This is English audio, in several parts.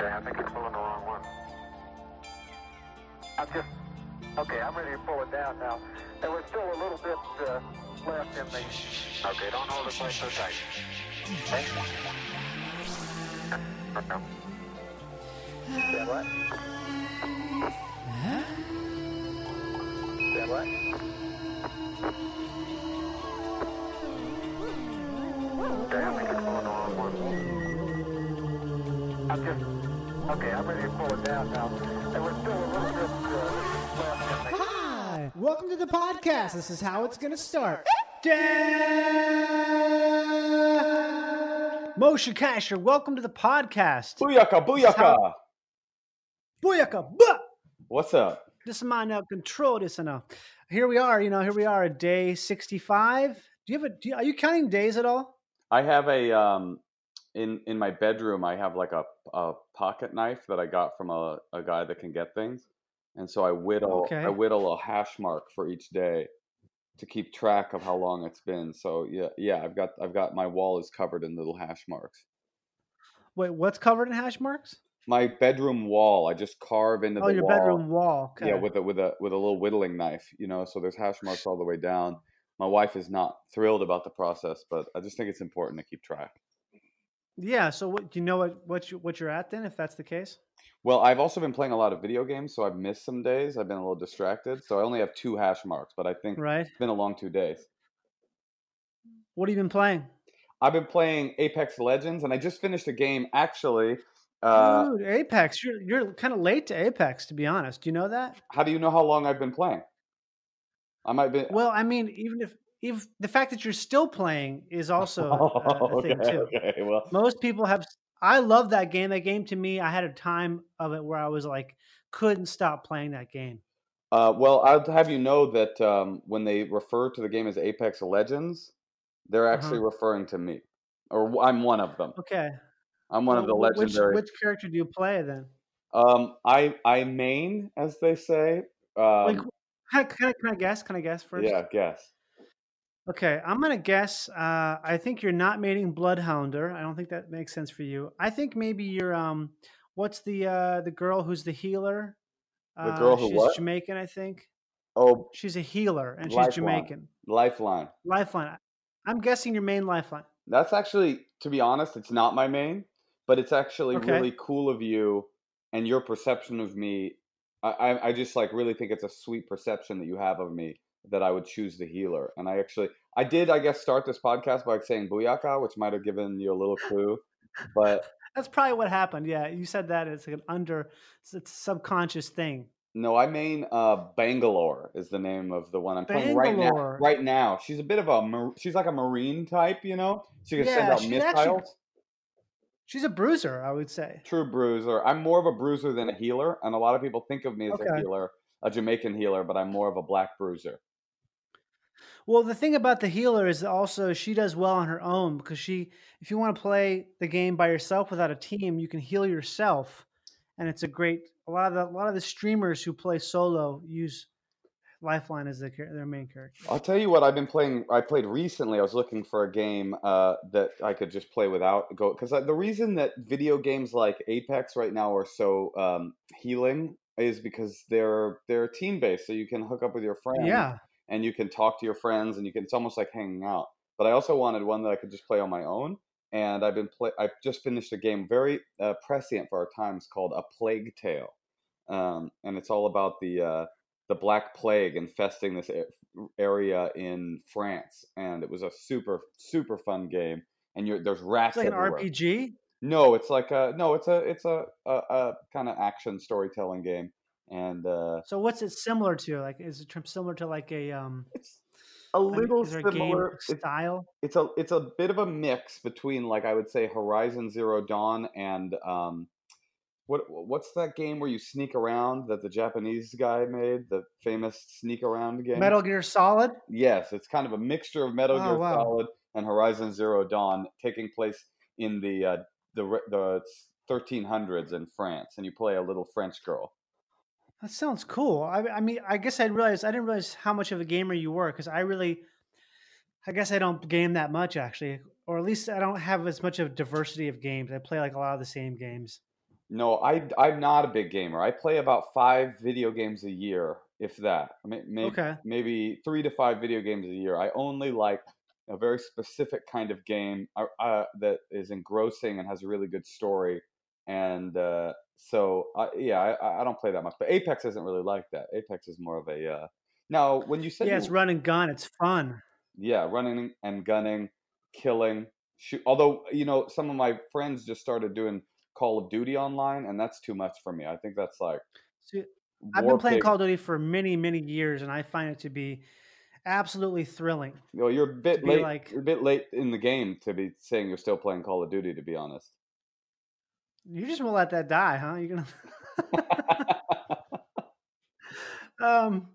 Yeah, I think you're pulling the wrong one. I'm just, okay, I'm ready to pull it down now. There was still a little bit uh, left in the... Okay, don't hold it quite so tight. Okay? What? What? Okay, I think you're pulling the wrong one. I'm just, okay, I'm ready to pull it down now. Was still a little bit uh, left. Hi, welcome to the podcast. This is how it's gonna start. Moshe Kasher, welcome to the podcast. Booyaka, booyaka. Booyaka, buh! What's up? This is my now control this and now. Here we are. You know, here we are at day sixty-five. Do you have a? Do you, are you counting days at all? I have a um in in my bedroom. I have like a a pocket knife that I got from a a guy that can get things, and so I whittle Okay. I whittle a hash mark for each day to keep track of how long it's been. So yeah, yeah, I've got I've got my wall is covered in little hash marks. Wait, what's covered in hash marks? My bedroom wall, I just carve into the Oh, the your wall. bedroom wall. Okay. Yeah, with a with a with a little whittling knife, you know. So there's hash marks all the way down. My wife is not thrilled about the process, but I just think it's important to keep track. Yeah, So, what do you know what what you what you're at then? If that's the case. Well, I've also been playing a lot of video games, so I've missed some days. I've been a little distracted, so I only have two hash marks, but I think Right. it's been a long two days. What have you been playing? I've been playing Apex Legends, and I just finished a game actually. Uh, Dude, Apex. You're you're kind of late to Apex, to be honest. Do you know that? how do you know how long I've been playing? I might be. Well, I mean, even if if the fact that you're still playing is also a, a okay, thing too. okay. Well, Most people have. I love that game. That game to me, I had a time of it where I was like, couldn't stop playing that game. uh, well, I'll have you know that um, when they refer to the game as Apex Legends, they're Uh-huh. actually referring to me, or I'm one of them. Okay. I'm one of the wh- which, legendary. Which character do you play then? Um, I I main, as they say. Um, can I, can I, can I guess? Can I guess first? yeah, guess. Okay, I'm gonna guess. Uh, I think you're not mating Bloodhounder. I don't think that makes sense for you. I think maybe you're um, what's the uh the girl who's the healer? The Uh, girl who she's what? Jamaican, I think. Oh, She's a healer and she's Jamaican. Lifeline. Lifeline. I'm guessing your main lifeline. That's actually, to be honest, it's not my main, but it's actually Okay. really cool of you and your perception of me. I, I, just like really think it's a sweet perception that you have of me that I would choose the healer. And I actually, I did, I guess, start this podcast by saying Booyaka, which might have given you a little clue. But That's probably what happened. Yeah, you said that. It's like an under, it's a subconscious thing. no, I mean uh, Bangalore is the name of the one I'm playing right now. Right now, she's a bit of a, she's like a marine type, you know. She can send out missiles. actually- She's a bruiser, I would say. True bruiser. I'm more of a bruiser than a healer, and a lot of people think of me as a healer, a Jamaican healer, but I'm more of a black bruiser. Well, the thing about the healer is also she does well on her own because she, if you want to play the game by yourself without a team, you can heal yourself, and it's a great. A lot of the, a lot of the streamers who play solo use Lifeline is their, their main character. I'll tell you what I've been playing. I played recently. I was looking for a game uh, that I could just play without go because the reason that video games like Apex right now are so um, healing is because they're they're team based, so you can hook up with your friends. Yeah, and you can talk to your friends and you can it's almost like hanging out but i also wanted one that i could just play on my own and i've been play i've just finished a game very uh, prescient for our times called a plague tale um, and it's all about the uh, the black plague infesting this area in france and it was a super super fun game and you're there's rats it's like an. RPG. no it's like a no it's a it's a, a, a kind of action storytelling game and uh, So what's it similar to? Like, is it similar to like a um? it's a I mean, little is there a similar game it's style? it's a it's a bit of a mix between like I would say Horizon Zero Dawn and um what what's that game where you sneak around that the Japanese guy made the famous sneak around game Metal Gear Solid. yes it's kind of a mixture of Metal Oh, Gear wow. Solid and Horizon Zero Dawn taking place in the uh, the the 1300s in France and you play a little French girl That sounds cool. I, I mean, I guess I realized I didn't realize how much of a gamer you were because I really, I guess I don't game that much actually. or at least I don't have as much of diversity of games. I play like a lot of the same games. No, I I'm not a big gamer. I play about five video games a year, if that. Maybe Okay. maybe three to five video games a year. I only like a very specific kind of game uh, uh, that is engrossing and has a really good story. And uh, so, uh, yeah, I, I don't play that much. But Apex isn't really like that. Apex is more of a. Uh... Now, when you say Yeah, you, it's run and gun. It's fun. yeah, running and gunning, killing, shoot. Although you know, some of my friends just started doing Call of Duty online, and that's too much for me. I think that's like See, I've been playing. Call of Duty for many, many years, and I find it to be absolutely thrilling. You know, you're a bit late. like- You're a bit late in the game to be saying you're still playing Call of Duty. To be honest. You just won't let that die, huh? You're gonna. um,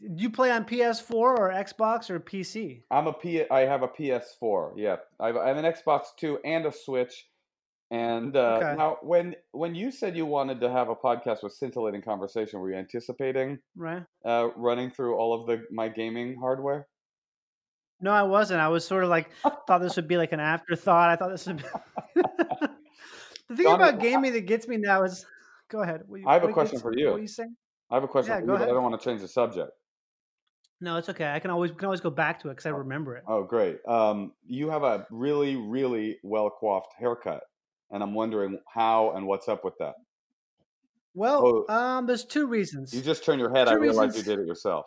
do you play on PS4 or Xbox or PC? I'm a P. I have a PS4. Yeah, I have, I have an Xbox Two and a Switch. And uh, Okay. now, when when you said you wanted to have a podcast with scintillating conversation, were you anticipating Right? uh, running through all of the my gaming hardware? No, I wasn't. I was sort of like thought this would be like an afterthought. I thought this would. Be... the thing about gaming that gets me now is, go ahead. You- I have a question gets- for you. What you saying? I have a question Yeah, for go you, but I don't want to change the subject. No, it's okay. I can always can always go back to it because I remember it. Oh, great. Um, you have a really, really well coiffed haircut, and I'm wondering how and what's up with that. Well, Oh. um, there's two reasons. You just turn your head. I Two realize you did it yourself.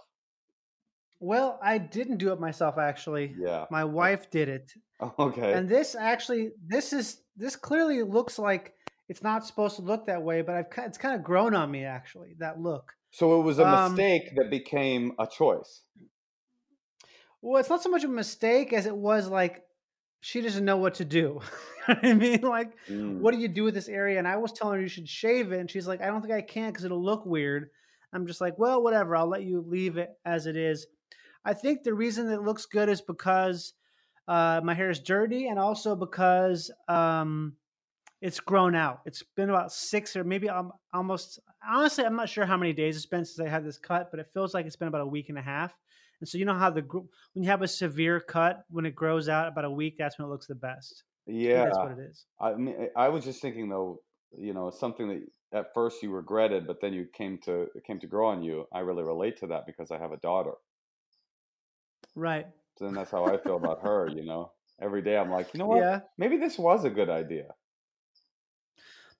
Well, I didn't do it myself. Actually, Yeah. my wife did it. Okay. And this actually, this is this clearly looks like it's not supposed to look that way, but I've it's kind of grown on me actually. That look. so it was a um, mistake that became a choice. Well, it's not so much a mistake as it was like she doesn't know what to do. I mean, like, Mm. what do you do with this area? And I was telling her you should shave it, and she's like, I don't think I can because it'll look weird. I'm just like, well, whatever. I'll let you leave it as it is. I think the reason it looks good is because uh, my hair is dirty, and also because um, it's grown out. It's been about six or maybe um, almost. Honestly, I'm not sure how many days it's been since I had this cut, but it feels like it's been about a week and a half. And so you know how the when you have a severe cut, when it grows out about a week, that's when it looks the best. Yeah. that's what it is. I mean, I was just thinking though, you know, something that at first you regretted, but then you came to it came to grow on you. I really relate to that because I have a daughter. Right. So then that's how I feel about her. You know, every day I'm like, you know what? Yeah. Maybe this was a good idea.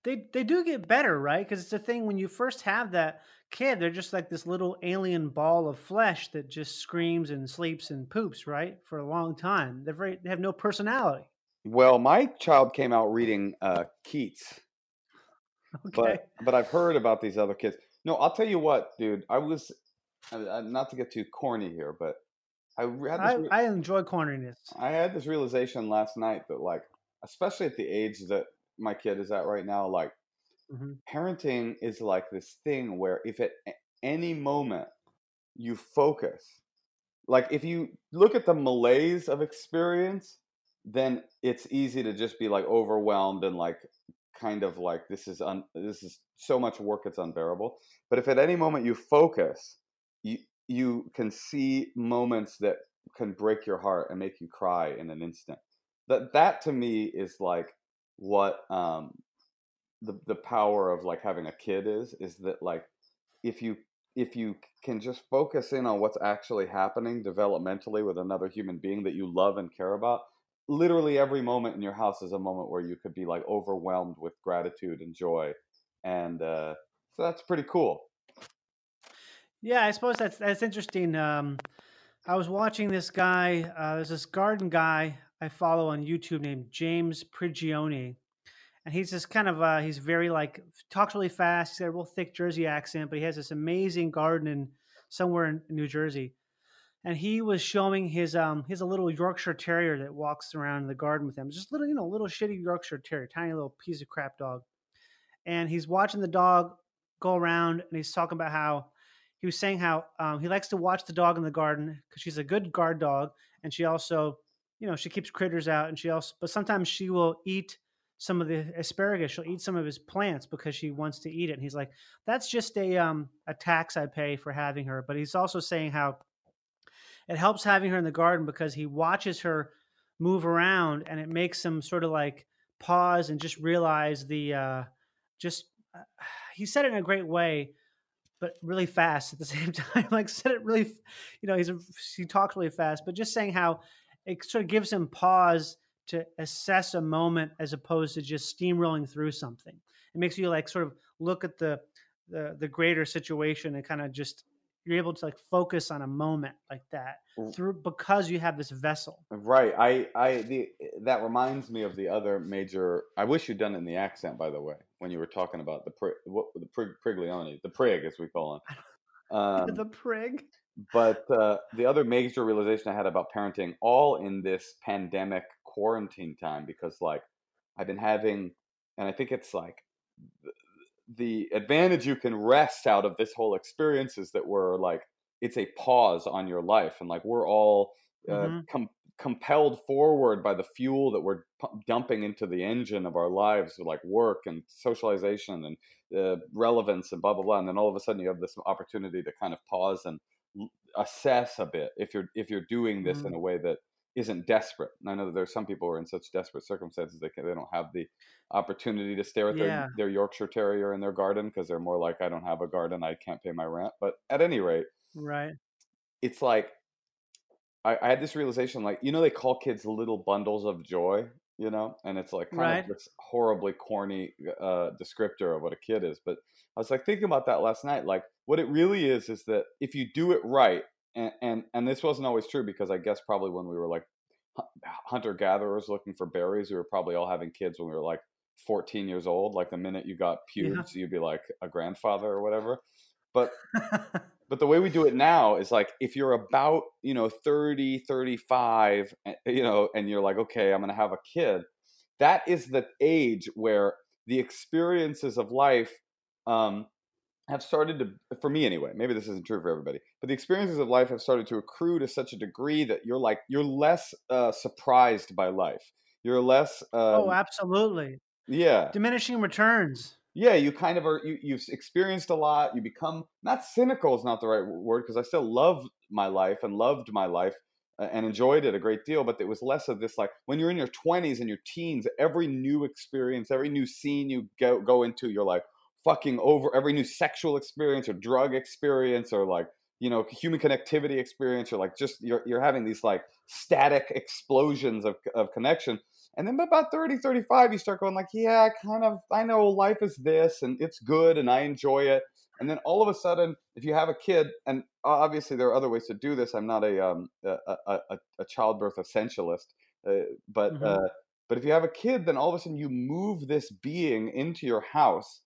They they do get better, right? Because it's the thing when you first have that kid, they're just like this little alien ball of flesh that just screams and sleeps and poops, right? For a long time. They're very they have no personality. Well, my child came out reading uh, Keats, Okay. but but I've heard about these other kids. No, I'll tell you what, dude. I was uh, uh, not to get too corny here, but I re- had this I, re- I enjoy corniness. I had this realization last night that like, especially at the age that my kid is at right now, like hmm parenting is like this thing where if at any moment you focus, like if you look at the malaise of experience, then it's easy to just be like overwhelmed and like kind of like this is un- this is so much work it's unbearable. But if at any moment you focus, you you can see moments that can break your heart and make you cry in an instant. That that to me is like what um the the power of like having a kid is is that like if you if you can just focus in on what's actually happening developmentally with another human being that you love and care about literally every moment in your house is a moment where you could be like overwhelmed with gratitude and joy and uh so that's pretty cool Yeah, I suppose that's that's interesting. Um, I was watching this guy. Uh, there's this garden guy I follow on YouTube named James Prigioni, and he's just kind of uh, he's very like talks really fast. He's got a real thick Jersey accent, but he has this amazing garden in somewhere in New Jersey. And he was showing his um has a little Yorkshire Terrier that walks around in the garden with him. Just little you know little shitty Yorkshire Terrier, tiny little piece of crap dog. And he's watching the dog go around, and he's talking about how he was saying how um, he likes to watch the dog in the garden because she's a good guard dog and she also you know she keeps critters out and she also but sometimes she will eat some of the asparagus she'll eat some of his plants because she wants to eat it and he's like that's just a um a tax i pay for having her but he's also saying how it helps having her in the garden because he watches her move around, and it makes him sort of like pause and just realize the uh, just. Uh, he said it in a great way, but really fast at the same time. like said it really, you know, he's a, he talks really fast, but just saying how it sort of gives him pause to assess a moment as opposed to just steamrolling through something. It makes you like sort of look at the the, the greater situation and kind of just you're able to like focus on a moment like that through because you have this vessel. Right. I I the that reminds me of the other major. I wish you'd done it in the accent, by the way, when you were talking about the pri, what the prig, Priglione, the prig as we call him. Um, the prig. But uh, the other major realization I had about parenting, all in this pandemic quarantine time, because like I've been having, and I think it's like the advantage you can rest out of this whole experience is that we're like it's a pause on your life and like we're all uh, mm-hmm. com- compelled forward by the fuel that we're p- dumping into the engine of our lives like work and socialization and uh, relevance and blah blah blah and then all of a sudden you have this opportunity to kind of pause and assess a bit if you're if you're doing this mm-hmm. in a way that isn't desperate. And I know that there's some people who are in such desperate circumstances they can, they don't have the opportunity to stare at yeah. their, their Yorkshire Terrier in their garden because they're more like I don't have a garden, I can't pay my rent. But at any rate, right, it's like I, I had this realization, like you know, they call kids little bundles of joy, you know, and it's like kind right. of this horribly corny uh, descriptor of what a kid is. But I was like thinking about that last night, like what it really is is that if you do it right and, and and this wasn't always true because I guess probably when we were like hunter gatherers looking for berries, we were probably all having kids when we were like 14 years old. Like the minute you got pubes, yeah. you'd be like a grandfather or whatever. But but the way we do it now is like if you're about you know 30 35 eh, you know and you're like okay i'm going to have a kid that is the age where the experiences of life um, have started to, for me anyway, maybe this isn't true for everybody, but the experiences of life have started to accrue to such a degree that you're like, you're less uh, surprised by life. You're less. Oh, um, oh, absolutely. Yeah. Diminishing returns. Yeah, you kind of are, you, you've experienced a lot. You become, not cynical is not the right word, because I still love my life and loved my life uh, and enjoyed it a great deal, but it was less of this like when you're in your 20s and your teens, every new experience, every new scene you go, go into, you're like, fucking over every new sexual experience or drug experience or like you know human connectivity experience or like just you're, you're having these like static explosions of, of connection and then about 30 35 you start going like yeah kind of i know life is this and it's good and i enjoy it and then all of a sudden if you have a kid and obviously there are other ways to do this i'm not a um, a, a, a, childbirth essentialist uh, but mm-hmm. uh, but if you have a kid then all of a sudden you move this being into your house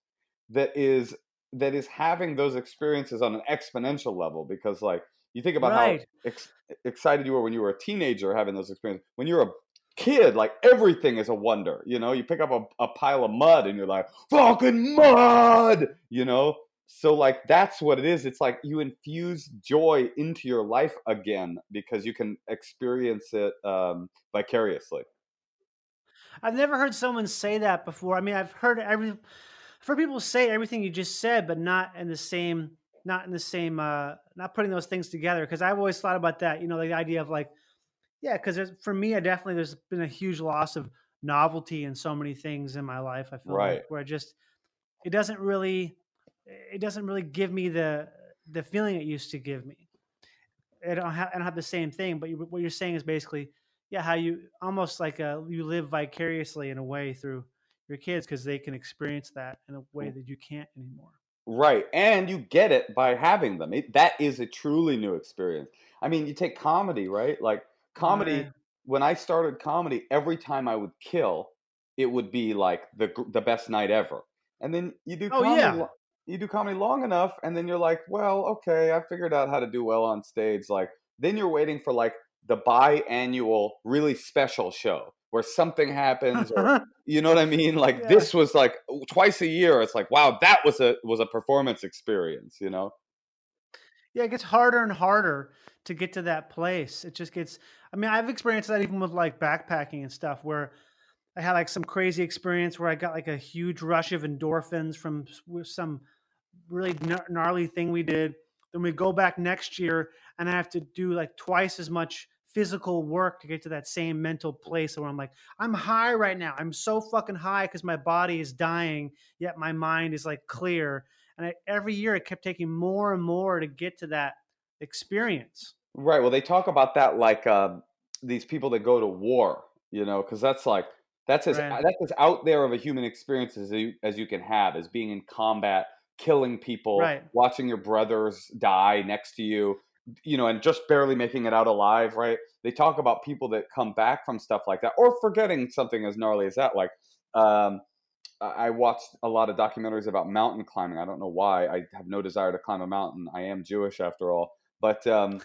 that is that is having those experiences on an exponential level because like you think about right. how ex- excited you were when you were a teenager having those experiences. When you're a kid like everything is a wonder you know? You pick up a, a pile of mud and you're like fucking mud! You know? So like that's what it is. It's like you infuse joy into your life again because you can experience it um, vicariously. I've never heard someone say that before. I mean i've heard every for people to say everything you just said, but not in the same, not in the same, uh, not putting those things together. Because I've always thought about that. You know, the idea of like, yeah, because for me, I definitely there's been a huge loss of novelty in so many things in my life. I feel right. like where I just it doesn't really it doesn't really give me the the feeling it used to give me. I don't have I don't have the same thing, but you, what you're saying is basically yeah how you almost like a, uh, you live vicariously in a way through your kids because they can experience that in a way mm. that you can't anymore. Right. And you get it by having them. It, that is a truly new experience. I mean, you take comedy, right? Like comedy, when I started comedy, every time I would kill, it would be like the the best night ever. And then you do oh, comedy, yeah. you do comedy long enough and then you're like, well, okay, I figured out how to do well on stage. Like then you're waiting for like the biannual really special show where something happens or you know what i mean like yeah. this was like twice a year it's like wow that was a was a performance experience you know yeah it gets harder and harder to get to that place it just gets i mean i've experienced that even with like backpacking and stuff where i had like some crazy experience where i got like a huge rush of endorphins from some really gnarly thing we did then we go back next year and i have to do like twice as much physical work to get to that same mental place where I'm like, I'm high right now. I'm so fucking high because my body is dying, yet my mind is like clear. And I, every year it kept taking more and more to get to that experience. Right. Well, they talk about that like uh, these people that go to war, you know, because that's like that's as Right. that's as out there of a human experience as you as you can have, as being in combat, killing people, Right. watching your brothers die next to you, you know, and just barely making it out alive. Right. They talk about people that come back from stuff like that, or forgetting something as gnarly as that. Like, um, I watched a lot of documentaries about mountain climbing. I don't know why. I have no desire to climb a mountain. I am Jewish after all, but um,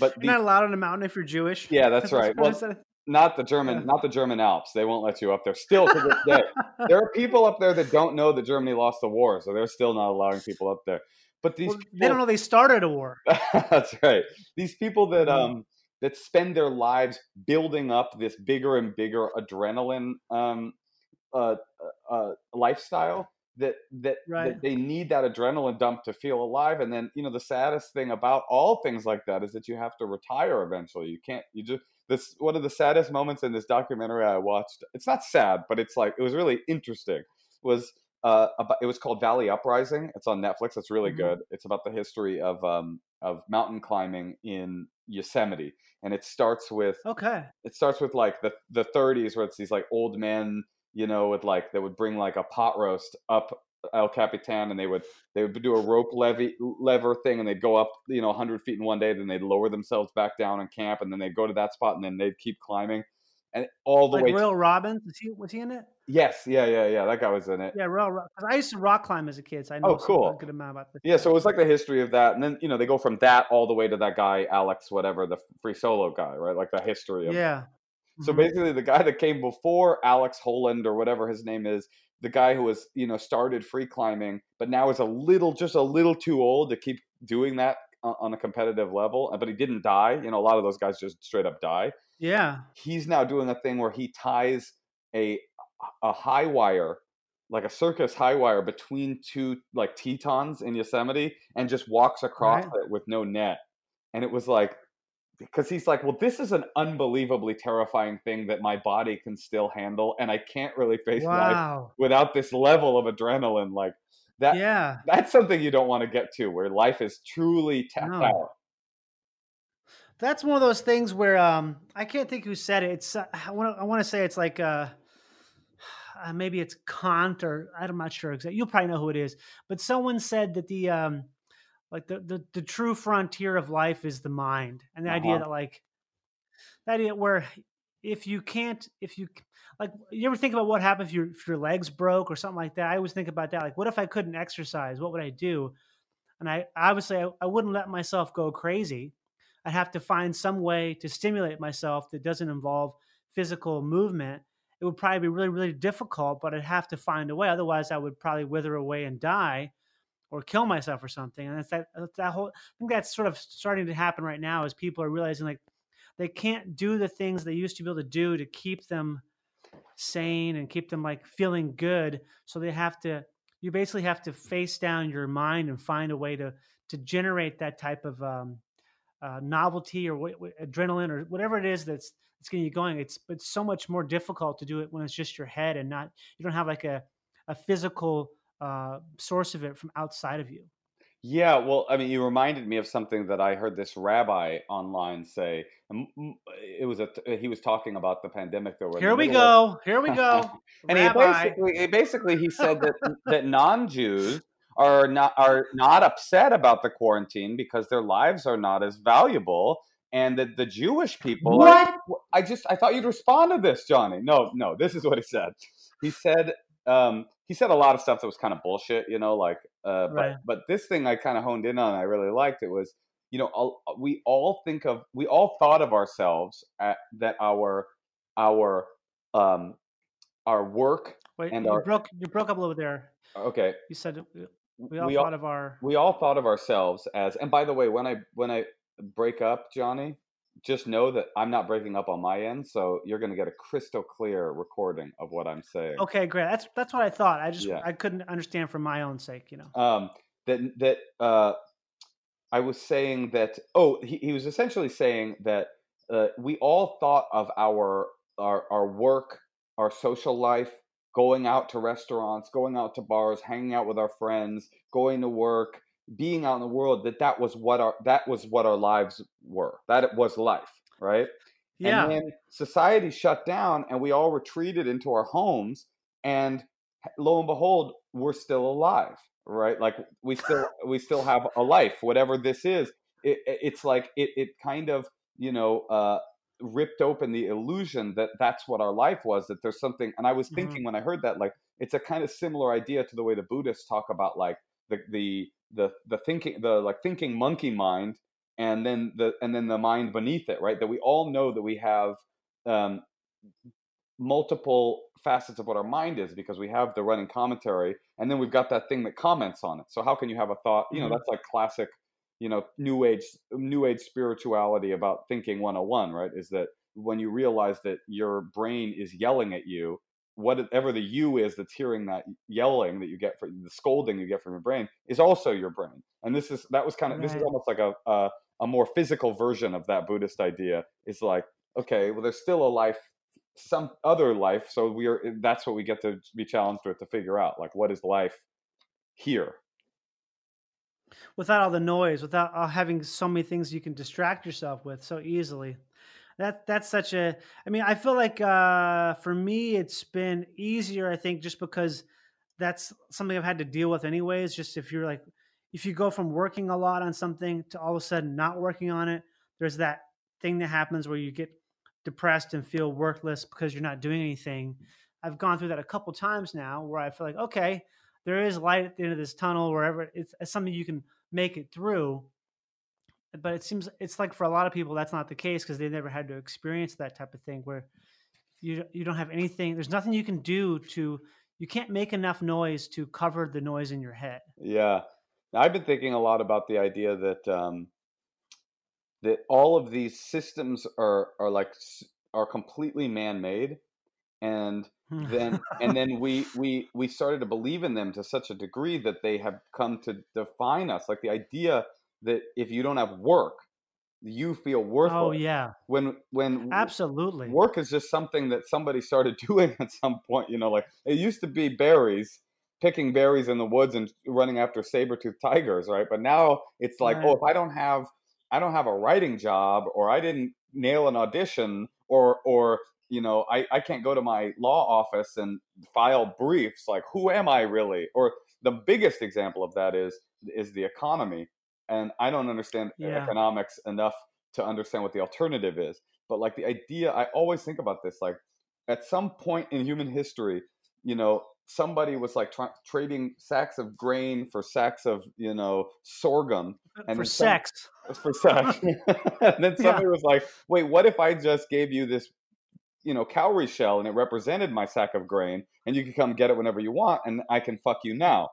but, You're not allowed on a mountain if you're Jewish. yeah, that's right. Well, not the German, not the German Alps. They won't let you up there. Still to this day, there are people up there that don't know that Germany lost the war, so they're still not allowing people up there. But these Well, people, they don't know they started a war. that's right. These people that Mhm. um that spend their lives building up this bigger and bigger adrenaline um uh, uh, uh lifestyle that that, Right. that they need that adrenaline dump to feel alive and then you know the saddest thing about all things like that is that you have to retire eventually you can't you just this one of the saddest moments in this documentary i watched it's not sad but it's like it was really interesting was uh about, it was called valley uprising it's on netflix it's really Mhm. good it's about the history of um of mountain climbing in yosemite and it starts with Okay. it starts with like the the 30s where it's these like old men you know with like that would bring like a pot roast up el capitan and they would they would do a rope levy lever thing and they'd go up you know 100 feet in one day then they'd lower themselves back down and camp and then they'd go to that spot and then they'd keep climbing and all the Like way to- Robbins. Was he, was he in it? yes yeah yeah yeah that guy was in it Yeah, Royal Robbins. I used to rock climb as a kid, so I know Oh, cool. a good amount about this. Yeah, so it was like the history of that, and then you know they go from that all the way to that guy Alex, whatever the free solo guy, right? Like the history of. Yeah. So Mhm. basically, the guy that came before Alex Holland or whatever his name is, the guy who was you know started free climbing, but now is a little just a little too old to keep doing that on a competitive level. uh, But he didn't die. You know, a lot of those guys just straight up die. Yeah. He's now doing a thing where he ties a a high wire like a circus high wire between two like tetons in Yosemite and just walks across Right. it with no net. And it was like because he's like, well, this is an unbelievably terrifying thing that my body can still handle, and I can't really face life without this level of adrenaline. Like that, Yeah. that's something you don't want to get to, where life is truly tapped No. out. That's one of those things where um I can't think who said it. It's uh, I want to say it's like uh, uh maybe it's Kant or I'm not sure exactly. You'll probably know who it is. But someone said that the um like the the, the true frontier of life is the mind, and the idea Uh-huh. that like the idea where if you can't if you like you ever think about what happens if your if your legs broke or something like that. I always think about that. Like, what if I couldn't exercise? What would I do? And I obviously I, I wouldn't let myself go crazy. I'd have to find some way to stimulate myself that doesn't involve physical movement. It would probably be really, really difficult, but I'd have to find a way. Otherwise, I would probably wither away and die or kill myself or something. And that's that, that whole, I think that's sort of starting to happen right now as people are realizing like they can't do the things they used to be able to do to keep them sane and keep them like feeling good. So they have to, you basically have to face down your mind and find a way to, to generate that type of, um, uh, novelty or what, what, adrenaline or whatever it is that's that's getting you going. It's it's so much more difficult to do it when it's just your head and not you don't have like a a physical uh, source of it from outside of you. Yeah, well, I mean, you reminded me of something that I heard this rabbi online say. It was a he was talking about the pandemic. That we're Here we middle of. go. Here we go. and he Rabbi. basically, he basically he said that that non-Jews are not are not upset about the quarantine because their lives are not as valuable, and that the Jewish people. Are, I just I thought you'd respond to this, Johnny. No, no, this is what he said. He said um, he said a lot of stuff that was kind of bullshit, you know, like uh, Right. but but this thing I kind of honed in on. I really liked it was you know all, we all think of we all thought of ourselves at, that our our um our work Wait, and you our- broke you broke up a little bit there. okay You said uh, we all we all, thought of our we all thought of ourselves as and by the way when i when i break up johnny just know that i'm not breaking up on my end so you're going to get a crystal clear recording of what i'm saying Okay, great. That's that's what I thought. I just Yeah. I couldn't understand for my own sake, you know. um that that uh i was saying that oh he, he was essentially saying that uh, we all thought of our, our our work, our social life, going out to restaurants, going out to bars, hanging out with our friends, going to work, being out in the world. That that was what our that was what our lives were. That it was life, right? Yeah. And then society shut down, and we all retreated into our homes, and lo and behold, we're still alive, right? Like we still we still have a life, whatever this is. It, it's like it it kind of you know uh, ripped open the illusion that that's what our life was. That there's something, and I was Mhm. thinking when I heard that, like it's a kind of similar idea to the way the Buddhists talk about like the the the the thinking the like thinking monkey mind and then the and then the mind beneath it right? That we all know that we have um, multiple facets of what our mind is because we have the running commentary and then we've got that thing that comments on it. So how can you have a thought you know Mhm. that's like classic you know new age new age spirituality about thinking 101 right? Is that when you realize that your brain is yelling at you whatever the you is that's hearing that yelling that you get from the scolding you get from your brain is also your brain. And this is that was kind of this is almost like a, a a more physical version of that buddhist idea. Is like okay well there's still a life some other life so we are eh, that's what we get to be challenged with to figure out like what is life here? Without all the noise, without all having so many things you can distract yourself with so easily. That that's such a. I mean, I feel like uh, for me, it's been easier. I think just because that's something I've had to deal with anyways. Just if you're like, if you go from working a lot on something to all of a sudden not working on it, there's that thing that happens where you get depressed and feel worthless because you're not doing anything. I've gone through that a couple times now where I feel like, okay, there is light at the end of this tunnel, wherever it's, it's something you can make it through. But it seems it's like for a lot of people that's not the case because they never had to experience that type of thing where you you don't have anything. There's nothing you can do to. You can't make enough noise to cover the noise in your head. Yeah, I've been thinking a lot about the idea that um, that all of these systems are are like are completely man-made, and then and then we we we started to believe in them to such a degree that they have come to define us. Like the idea that if you don't have work, you feel worthless. oh yeah, When when absolutely. work is just something that somebody started doing at some point you know like it used to be berries picking berries in the woods and running after saber-toothed tigers right? But now it's like oh if i don't have i don't have a writing job or i didn't nail an audition or or you know i, I can't go to my law office and file briefs like who am i really? Or the biggest example of that is is the economy and i don't understand Yeah. economics enough to understand what the alternative is but like the idea i always think about this like at some point in human history you know somebody was like tra- trading sacks of grain for sacks of you know sorghum uh, and for some- sex. Uh, for sex and then somebody was like wait what if i just gave you this you know cowrie shell and it represented my sack of grain and you can come get it whenever you want and i can fuck you now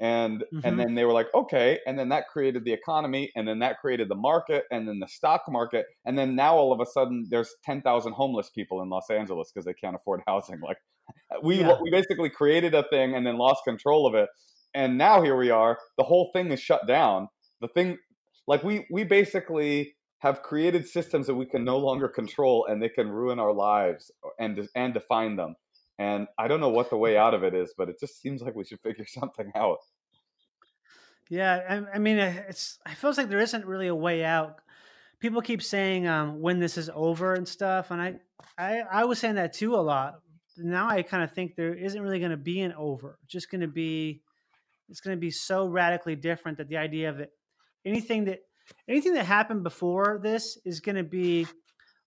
and Mhm. and then they were like okay and then that created the economy and then that created the market and then the stock market and then now all of a sudden there's 10,000 homeless people in Los Angeles because they can't afford housing like we Yeah. we basically created a thing and then lost control of it and now here we are the whole thing is shut down the thing like we we basically have created systems that we can no longer control and they can ruin our lives and and define them and i don't know what the way out of it is but it just seems like we should figure something out Yeah, I, I mean, uh, it's. It feels like there isn't really a way out. People keep saying um, when this is over and stuff, and I, I, I was saying that too a lot. Now I kind of think there isn't really going to be an over. Just going to be, it's going to be so radically different that the idea of it, anything that, anything that happened before this is going to be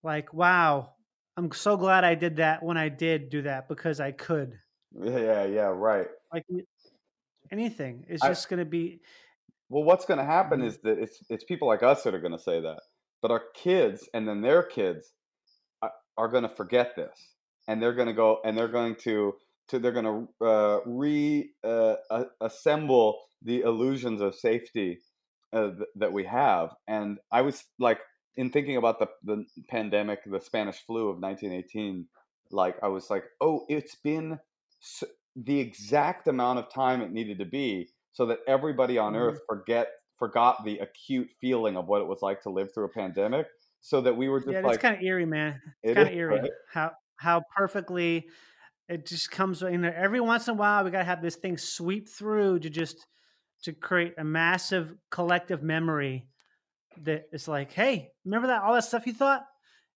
like, wow, I'm so glad I did that when I did do that because I could. yeah yeah right Like anything, it's I- just going to be. well what's going to happen Mhm. is that it's it's people like us that are going to say that but our kids and then their kids are, are going to forget this and they're going to go and they're going to to they're going to uh, re uh, assemble the illusions of safety uh, th- that we have and i was like in thinking about the the pandemic the spanish flu of 1918 like i was like oh it's been s the exact amount of time it needed to be so that everybody on Mhm. earth forget forgot the acute feeling of what it was like to live through a pandemic so that we were just yeah, like it's kind of eerie, man. It It's kind of eerie right? how how perfectly it just comes. You know, every once in a while we gotta have this thing sweep through to just to create a massive collective memory that is like, hey, remember that all that stuff you thought?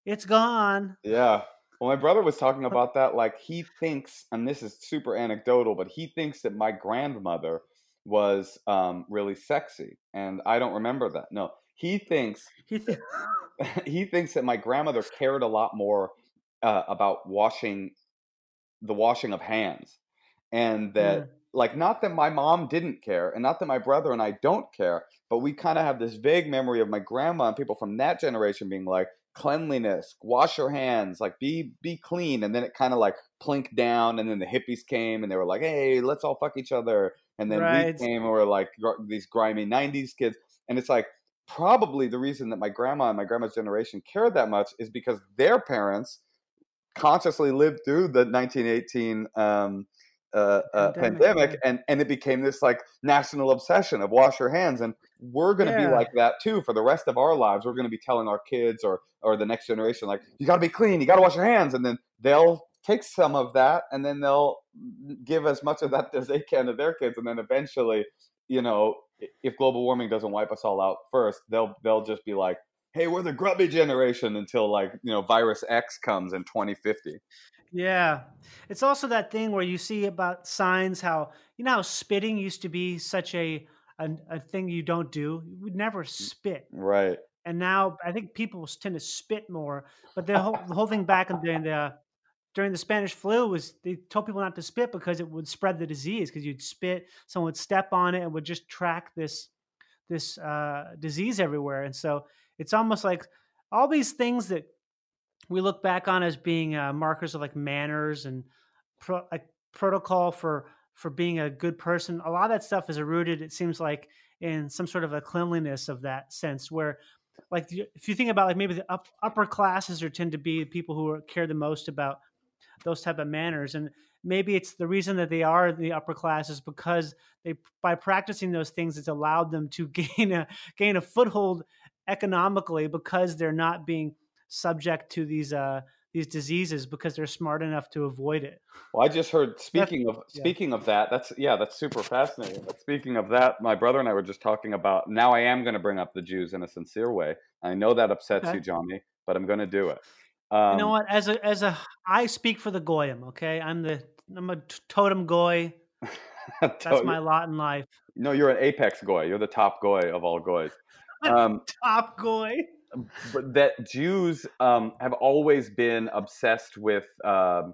It's gone. Yeah. Well, my brother was talking about that. Like, he thinks, and this is super anecdotal, but he thinks that my grandmother was um, really sexy, and I don't remember that. No, he thinks He th- he thinks that my grandmother cared a lot more uh, about washing the washing of hands, and that Mm. Like not that my mom didn't care, and not that my brother and I don't care, but we kind of have this vague memory of my grandma and people from that generation being like cleanliness, wash your hands, like be be clean, and then it kind of like plinked down, and then the hippies came and they were like, hey, let's all fuck each other, and then Right. we came and we're like gr- these grimy '90s kids, and it's like probably the reason that my grandma and my grandma's generation cared that much is because their parents consciously lived through the 1918 um, uh, uh, Pandemic, pandemic, and and it became this like national obsession of wash your hands, and we're going to be like that too for the rest of our lives. We're going to be telling our kids or or the next generation like you got to be clean, you got to wash your hands, and then they'll take some of that, and then they'll give as much of that as they can to their kids, and then eventually, you know, if global warming doesn't wipe us all out first, they'll they'll just be like, hey, we're the grubby generation until like you know virus X comes in 2050. Yeah. It's also that thing where you see about signs how you know how spitting used to be such a a, a thing you don't do. You would never spit. Right. And now I think people tend to spit more. But the whole the whole thing back in during the during the Spanish flu was they told people not to spit because it would spread the disease because you'd spit, someone would step on it and would just track this this uh, disease everywhere. And so it's almost like all these things that we look back on as being uh, markers of like manners and pro- protocol for for being a good person. A lot of that stuff is rooted, it seems like, in some sort of a cleanliness of that sense. Where, like, if you think about like maybe the up, upper classes are tend to be people who are, care the most about those type of manners, and maybe it's the reason that they are the upper classes because they by practicing those things, it's allowed them to gain a gain a foothold economically because they're not being subject to these uh these diseases because they're smart enough to avoid it. Well, I just heard. Speaking of yeah. speaking of that, that's yeah, that's super fascinating. But speaking of that, my brother and I were just talking about. Now I am going to bring up the Jews in a sincere way. I know that upsets Okay. you, Johnny, but I'm going to do it. Um, you know what? As a as a I speak for the goyim. Okay, I'm the I'm a totem goy. That's my lot in life. No, you're an apex goy. You're the top goy of all goys. Um, Top goy. But that Jews um, have always been obsessed with um,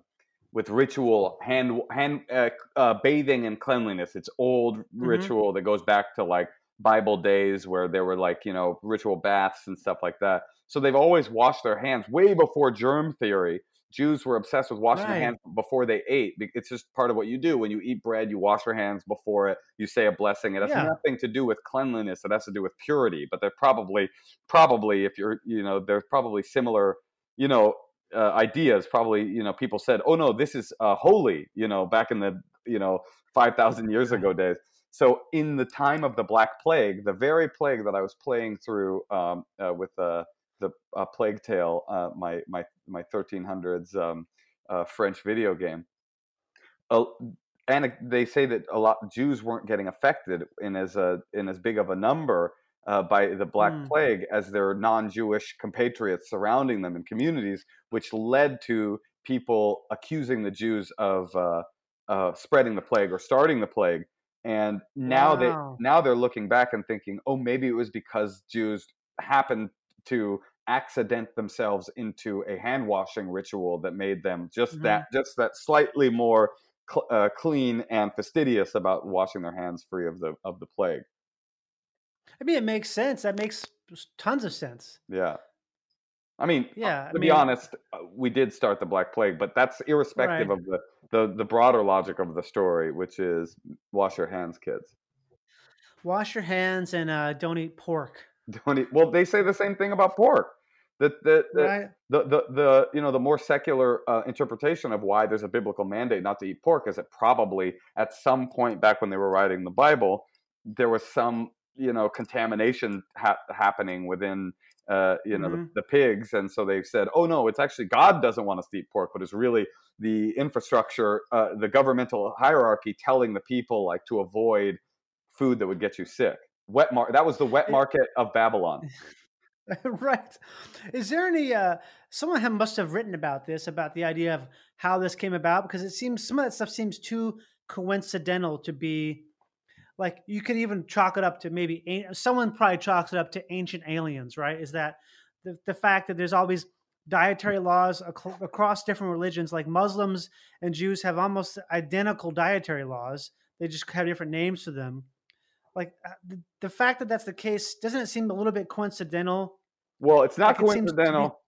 with ritual hand hand uh, uh, bathing and cleanliness. It's old ritual that goes back to like Bible days where there were like you know ritual baths and stuff like that. So they've always washed their hands way before germ theory. Jews were obsessed with washing Right. their hands before they ate. It's just part of what you do when you eat bread. You wash your hands before it. You say a blessing. It has Yeah. nothing to do with cleanliness. It has to do with purity. But they're probably probably if you're you know there's probably similar you know uh, ideas probably you know people said oh no this is uh, holy you know back in the you know 5000 years ago days so in the time of the black plague the very plague that i was playing through um, uh, with uh, the uh, plague tale uh, my my my 1300s um, uh, french video game uh, and they say that a lot Jews weren't getting affected in as a in as big of a number uh, by the Black Hmm. Plague as their non-Jewish compatriots surrounding them in communities, which led to people accusing the Jews of uh, uh, spreading the plague or starting the plague. And now Wow. they now they're looking back and thinking, oh, maybe it was because Jews happened to accident themselves into a hand washing ritual that made them just Mhm. that just that slightly more cl- uh, clean and fastidious about washing their hands free of the of the plague. I mean, it makes sense. That makes tons of sense. Yeah. I mean, uh, Yeah, I to be mean- honest, uh, we did start the Black Plague, but that's irrespective Right. of the, the the broader logic of the story, which is wash your hands, kids. Wash your hands and uh, don't eat pork. Don't eat, well, they say the same thing about pork. That the, the, Right. the the the you know the more secular uh, interpretation of why there's a biblical mandate not to eat pork is that probably at some point back when they were writing the Bible there was some you know contamination ha- happening within uh, you know, Mhm. the, the pigs, and so they've said, "Oh no, it's actually God doesn't want us to eat pork, but it's really the infrastructure, uh, the governmental hierarchy telling the people like to avoid food that would get you sick." Wet mar- that was the wet market of Babylon. right. Is there any? Uh, someone have, must have written about this, about the idea of how this came about, because it seems some of that stuff seems too coincidental to be. Like you could even chalk it up to maybe someone probably chalks it up to ancient aliens, right? Is that the, the fact that there's always dietary laws ac- across different religions, like Muslims and Jews have almost identical dietary laws. They just have different names for them. Like uh, the, the fact that that's the case, doesn't it seem a little bit coincidental Well, it's not Like, it coincidental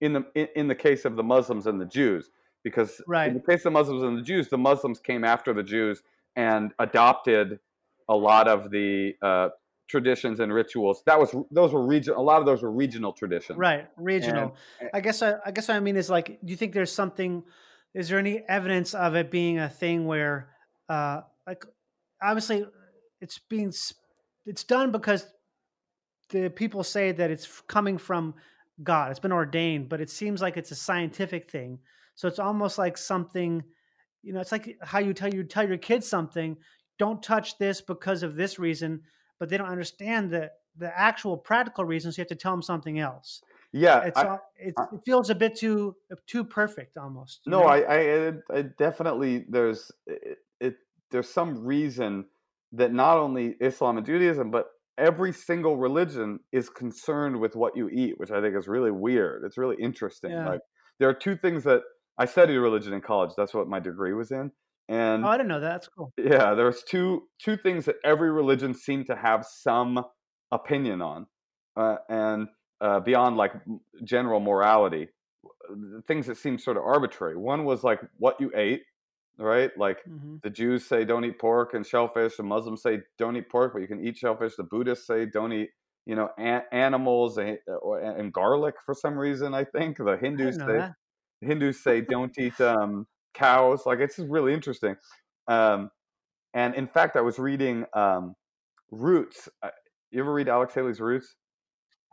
in the in, in the case of the Muslims and the Jews, because Right. in the case of the Muslims and the Jews, the Muslims came after the Jews and adopted a lot of the uh, traditions and rituals. That was those were region. A lot of those were regional traditions. Right, regional. And- I guess I, I guess what I mean is like, do you think there's something? Is there any evidence of it being a thing where, uh, like, obviously, it's being it's done because the people say that it's coming from God. It's been ordained, but it seems like it's a scientific thing. So it's almost like something, you know, it's like how you tell you tell your kids something. Don't touch this because of this reason, but they don't understand the the actual practical reasons. You have to tell them something else. Yeah. It's I- all, it, I- it feels a bit too too perfect almost. no, I, I definitely there's it, it. There's some reason that not only Islam and Judaism, but every single religion is concerned with what you eat, which I think is really weird. It's really interesting. Yeah. Like there are two things that I studied religion in college. That's what my degree was in, and Oh, I didn't know that. That's cool. yeah, there's two two things that every religion seemed to have some opinion on, uh, and uh, beyond like general morality, things that seemed sort of arbitrary. One was like what you ate, right? Like hmm the Jews say don't eat pork and shellfish. The Muslims say don't eat pork, but you can eat shellfish. The Buddhists say don't eat, you know, a- animals and, or, and garlic for some reason. I think the Hindus say that. Hindus say don't eat um, cows. Like it's just really interesting. Um, and in fact, I was reading um, Roots. Uh, You ever read Alex Haley's Roots?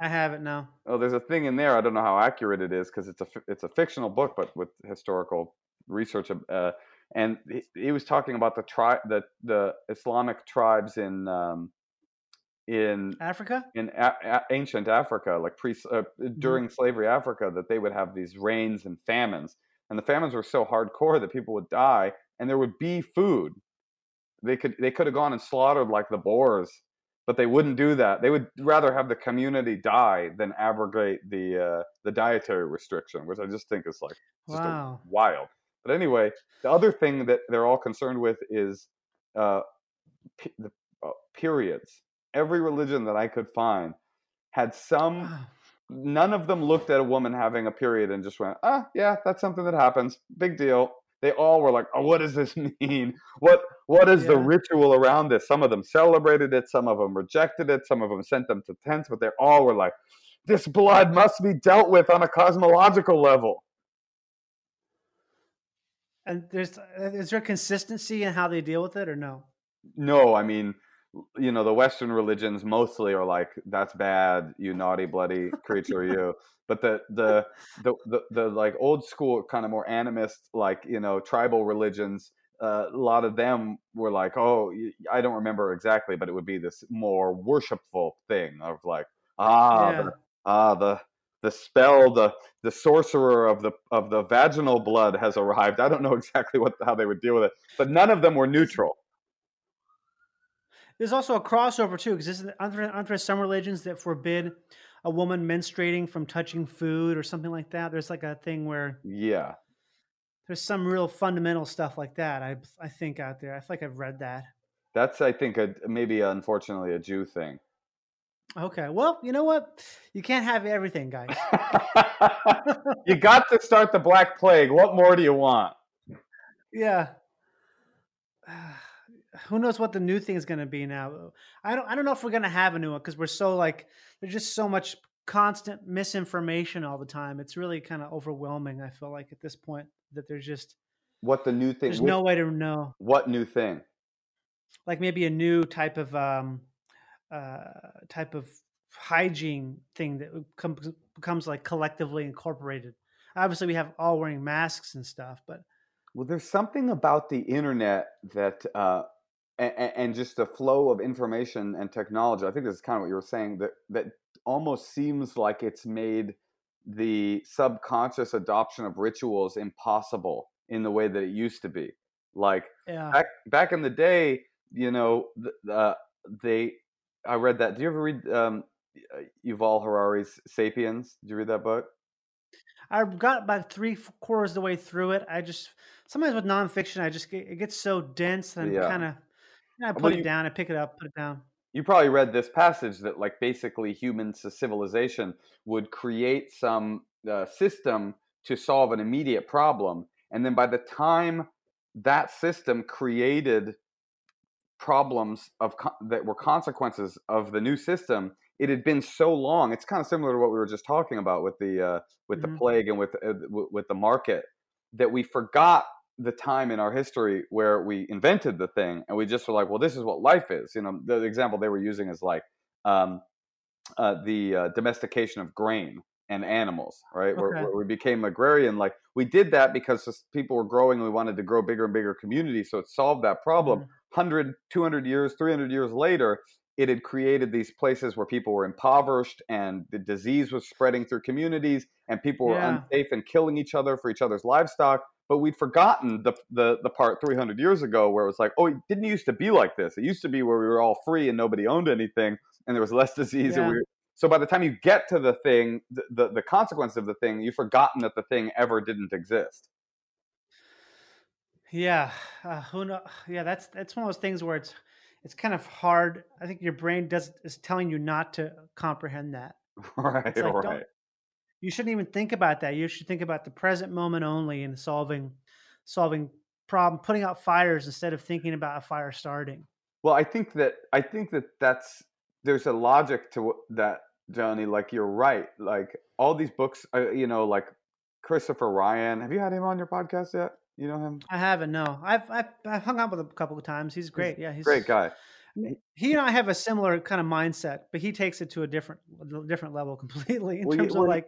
I have it now. Oh, there's a thing in there. I don't know how accurate it is because it's a it's a fictional book, but with historical research. Uh, and he, he was talking about the tri- the the Islamic tribes in um, in Africa. in a- a- ancient Africa, like pre uh, during slavery Africa, that they would have these rains and famines, and the famines were so hardcore that people would die, and there would be food. They could they could have gone and slaughtered like the boars, but they wouldn't do that. They would rather have the community die than abrogate the uh, the dietary restriction, which I just think is like just Wow. wild. But anyway, the other thing that they're all concerned with is uh, p- the uh, periods. Every religion that I could find had some. None of them looked at a woman having a period and just went, "Ah, yeah, that's something that happens. Big deal." They all were like, "Oh, what does this mean? What what is the ritual around this?" Some of them celebrated it, some of them rejected it, some of them sent them to tents, but they all were like, "This blood must be dealt with on a cosmological level." And there's is there consistency in how they deal with it or no? No, I mean, you know, the Western religions mostly are like, "That's bad, you naughty, bloody creature, you." But the the the the, the like old school kind of more animist, like you know, tribal religions. Uh, a lot of them were like, "Oh, I don't remember exactly, but it would be this more worshipful thing of like, ah, Yeah. the, ah, the the spell, the the sorcerer of the of the vaginal blood has arrived." I don't know exactly what how they would deal with it, but none of them were neutral. There's also a crossover too, because aren't there, some religions that forbid a woman menstruating from touching food or something like that? There's like a thing where Yeah. there's some real fundamental stuff like that. I I think out there. I feel like I've read that. That's, I think, a, maybe unfortunately a Jew thing. Okay, well, you know what? You can't have everything, guys. you got to start the Black Plague. What more do you want? yeah. Who knows what the new thing is going to be now? I don't. I don't know if we're going to have a new one because we're so like there's just so much constant misinformation all the time. It's really kind of overwhelming. I feel like at this point that there's just What the new thing? there's no way to know. What new thing? Like maybe a new type of um uh type of hygiene thing that becomes, becomes like collectively incorporated. Obviously, we have all wearing masks and stuff, but Well, there's something about the internet that, uh, and, and just the flow of information and technology. I think this is kind of what you were saying that that almost seems like it's made the subconscious adoption of rituals impossible in the way that it used to be. Like yeah, back back in the day, you know, th- uh, they. I read that. Do you ever read um, Yuval Harari's *Sapiens*? Did you read that book? I got about three quarters of the way through it. I just sometimes with nonfiction, I just get it gets so dense and Yeah. kind of. You know, I Well, put it you down. I pick it up, put it down. you probably read this passage that like basically humans to civilization would create some uh, system to solve an immediate problem and then by the time that system created problems of that were consequences of the new system it had been so long it's kind of similar to what we were just talking about with the uh, with the Mhm. plague and with uh, with the market that we forgot the time in our history where we invented the thing and we just were like well this is what life is you know the example they were using is like um, uh, the uh, domestication of grain and animals right where, Okay. where we became agrarian like we did that because people were growing and we wanted to grow bigger and bigger communities so it solved that problem Mhm. 100 200 years 300 years later it had created these places where people were impoverished and the disease was spreading through communities and people were Yeah. unsafe and killing each other for each other's livestock. But we'd forgotten the, the the part 300 years ago where it was like oh it didn't used to be like this. It used to be where we were all free and nobody owned anything and there was less disease and we were, so by the time you get to the thing the, the the consequence of the thing you've forgotten that the thing ever didn't exist Yeah, uh, who know? Yeah, that's that's one of those things where it's it's kind of hard. I think your brain does is telling you not to comprehend that. right like right you shouldn't even think about that. You should think about the present moment only and solving solving problem, putting out fires instead of thinking about a fire starting. Well, I think that I think that that's there's a logic to that, Johnny. Like you're right. Like all these books, uh, you know, like Christopher Ryan. Have you had him on your podcast yet? You know him? I haven't. No, I've I've, I've hung out with him a couple of times. He's great. Yeah, he's Great guy. He and I have a similar kind of mindset, but he takes it to a different different level completely in Well, you- terms well, of like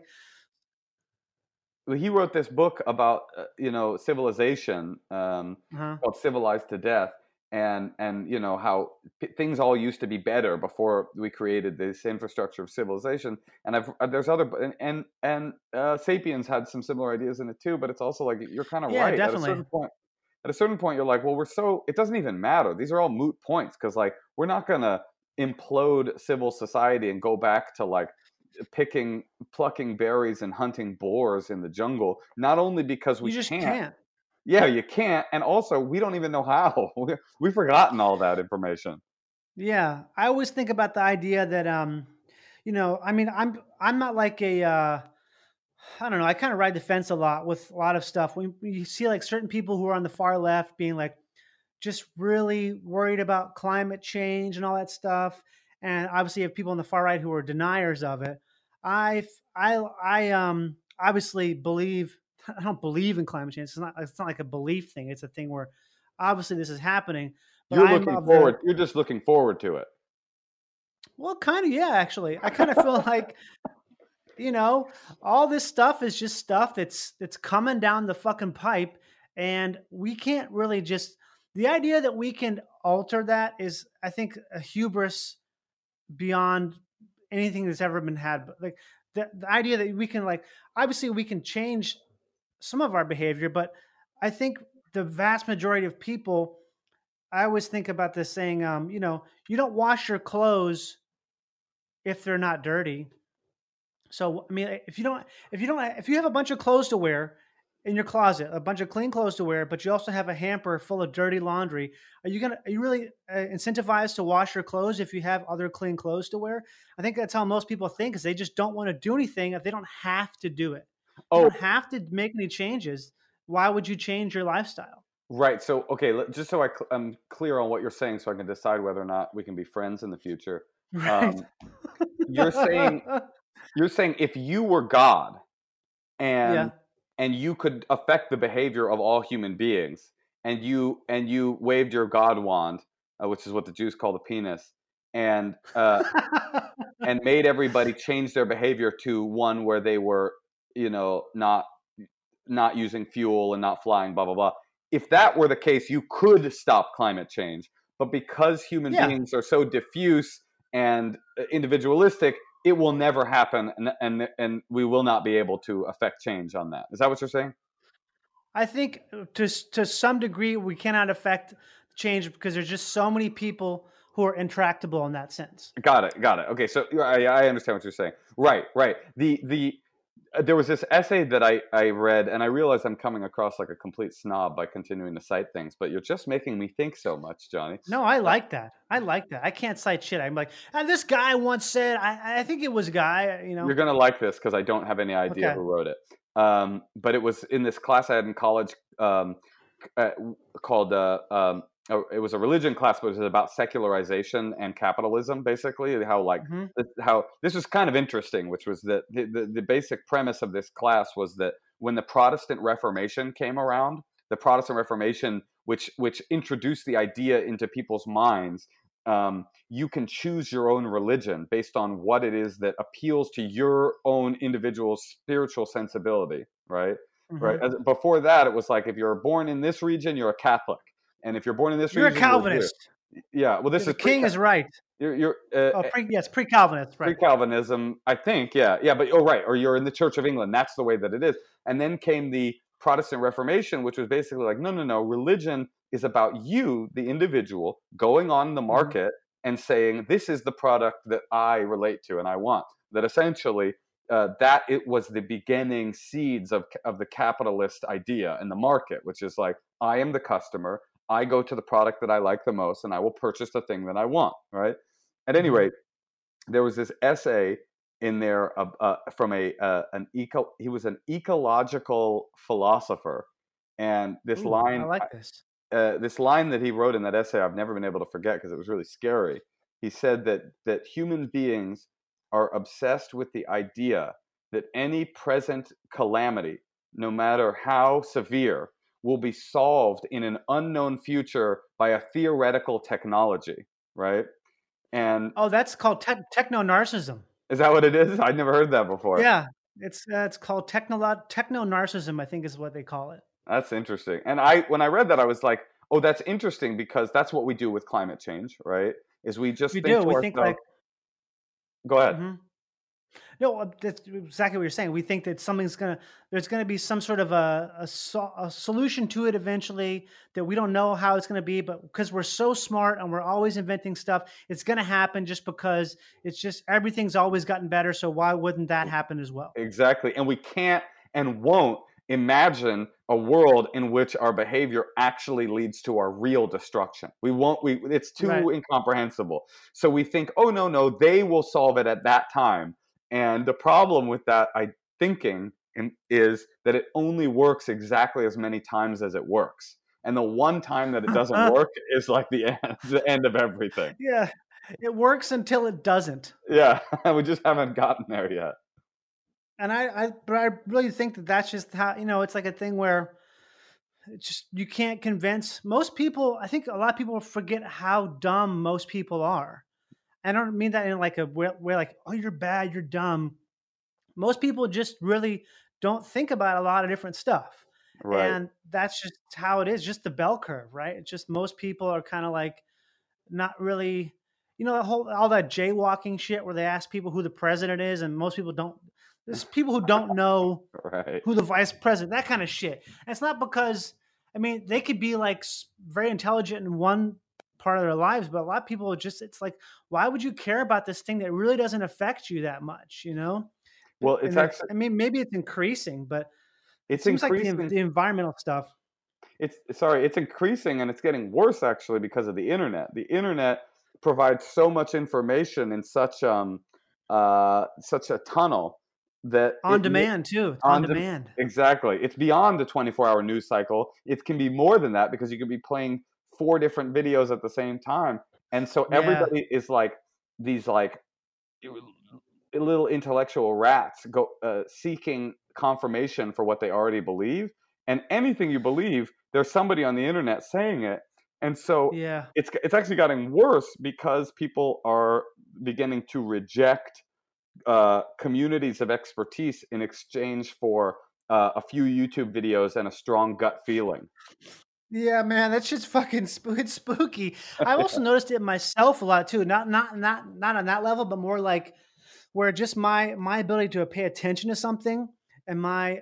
Well, He wrote this book about uh, you know civilization um, uh called "Civilized to Death," and and you know how p- things all used to be better before we created this infrastructure of civilization. And I've uh, there's other and and, and uh, *Sapiens* had some similar ideas in it too. But it's also like you're kind of Yeah, right. At a certain point, at a certain point, you're like, well, we're so it doesn't even matter. These are all moot points because like we're not gonna implode civil society and go back to like picking plucking berries and hunting boars in the jungle not only because we you just can't, can't. Yeah you can't and also we don't even know how We- we've forgotten all that information Yeah, I always think about the idea that um, you know, I mean, I'm I'm not like a uh, I don't know. I kind of ride the fence a lot with a lot of stuff. When you see like certain people who are on the far left being like just really worried about climate change and all that stuff, and obviously you have people on the far right who are deniers of it. I I I um obviously believe I don't believe in climate change. It's not it's not like a belief thing. It's a thing where obviously this is happening. But you're I'm looking of the- forward you're just looking forward to it Well, kind of, yeah, actually. I kind of feel like, you know, all this stuff is just stuff that's that's coming down the fucking pipe, and we can't really just. The idea that we can alter that is, I think, a hubris beyond anything that's ever been had. But like the the idea that we can, like, obviously, we can change some of our behavior, but I think the vast majority of people. I always think about this saying, um, you know, you don't wash your clothes if they're not dirty. So I mean, if you don't, if you don't, if you have a bunch of clothes to wear in your closet, a bunch of clean clothes to wear, but you also have a hamper full of dirty laundry, are you gonna, are you really uh, incentivized to wash your clothes if you have other clean clothes to wear? I think that's how most people think, is they just don't want to do anything if they don't have to do it. You oh don't have to make any changes. Why would you change your lifestyle? right so okay just so I cl- i'm clear on what you're saying so i can decide whether or not we can be friends in the future Right. um, you're saying you're saying if you were god and Yeah. and you could affect the behavior of all human beings and you and you waved your god wand uh, which is what the jews call the penis and uh, and made everybody change their behavior to one where they were, you know, not not using fuel and not flying, blah blah blah. If that were the case, you could stop climate change. But because human Yeah. beings are so diffuse and uh, individualistic, it will never happen, and and and we will not be able to affect change on that. Is that what you're saying? I think uh, to to some degree we cannot affect change because there's just so many people who are intractable in that sense. Got it. Got it. Okay, so I, I understand what you're saying. Right. Right. The the there was this essay that I I read, and I realize I'm coming across like a complete snob by continuing to cite things, but you're just making me think so much, Johnny. No, I like that. I like that. I can't cite shit. I'm like, "Ah, this guy once said. I, I think it was a guy. You know. You're gonna like this because I don't have any idea Okay. who wrote it. Um, but it was in this class I had in college um, uh, called uh, um, oh, it was a religion class, but it was about secularization and capitalism, basically. How like Mhm. th- how this was kind of interesting, which was that the, the, the basic premise of this class was that when the Protestant Reformation came around, the Protestant Reformation, which which introduced the idea into people's minds, um, you can choose your own religion based on what it is that appeals to your own individual spiritual sensibility, right? Mhm. Right. As, before that, it was like if you're born in this region, you're a Catholic, and if you're born in this You're a region, you're Jewish. Calvinist. Yeah. Well, this the is king is right. you're, you're uh, Oh, pre, yes, pre-Calvinist. Right. pre-Calvinism, I think. Yeah, yeah. But oh, right. Or you're in the Church of England. That's the way that it is. And then came the Protestant Reformation, which was basically like, no, no, no. Religion is about you, the individual, going on the Mm-hmm. market and saying, this is the product that I relate to and I want. That essentially. Uh, that it was the beginning seeds of of the capitalist idea in the market, which is like I am the customer, I go to the product that I like the most, and I will purchase the thing that I want. Right. At any Mhm. rate, there was this essay in there uh, uh, from a uh, an eco. He was an ecological philosopher, and this Ooh, line, I like this. uh, this line that he wrote in that essay, I've never been able to forget because it was really scary. He said that that human beings are obsessed with the idea that any present calamity, no matter how severe, will be solved in an unknown future by a theoretical technology, right? And Oh, that's called te- techno narcissism. is that what it is? I'd never heard that before. Yeah, it's uh, it's called techno techno narcissism. I think is what they call it. That's interesting. And I when I read that I was like, "Oh, that's interesting because that's what we do with climate change, right? Is we just We think do. We think like. Go ahead. Mhm. No, uh, that's exactly what you're saying. We think that something's gonna, there's gonna be some sort of a a, so, a solution to it eventually that we don't know how it's gonna be, but because we're so smart and we're always inventing stuff, it's gonna happen just because it's just everything's always gotten better. So why wouldn't that happen as well? Exactly. And we can't and won't imagine a world in which our behavior actually leads to our real destruction. We won't we it's too Right. incomprehensible. So we think, "Oh no, no, they will solve it at that time." And the problem with that I thinking is that it only works exactly as many times as it works. And the one time that it doesn't work is like the end, the end of everything. Yeah, it works until it doesn't. Yeah, we just haven't gotten there yet. and I, I, but I really think that that's just how you know it's like a thing where it's just you can't convince most people. I think a lot of people forget how dumb most people are. I don't mean that in like a way, way like oh you're bad, you're dumb. Most people just really don't think about a lot of different stuff, Right. and that's just how it is. Just the bell curve, right? It's just most people are kind of like not really. You know, the whole all that jaywalking shit where they ask people who the president is, and most people don't. There's people who don't know right. who the vice president, that kind of shit. And it's not because, I mean, they could be like very intelligent in one part of their lives, but a lot of people just, it's like, why would you care about this thing that really doesn't affect you that much, you know? Well, it's then- actually I mean, maybe it's increasing, but it it's seems like increasing. the, the environmental stuff. it's sorry, it's increasing and it's getting worse actually because of the internet. The internet provides so much information in such um uh such a tunnel that On it demand, too. On, on dem- demand. Exactly. It's beyond the 24 hour news cycle. It can be more than that because you can be playing four different videos at the same time. And so Yeah. everybody is like these like little intellectual rats go uh, seeking confirmation for what they already believe. And anything you believe, there's somebody on the internet saying it. And so Yeah. it's it's actually getting worse because people are beginning to reject uh, communities of expertise in exchange for uh, a few YouTube videos and a strong gut feeling. Yeah, man, that's just fucking spook- it's spooky. I've also noticed it myself a lot too. Not not not not on that level, but more like where just my my ability to pay attention to something and my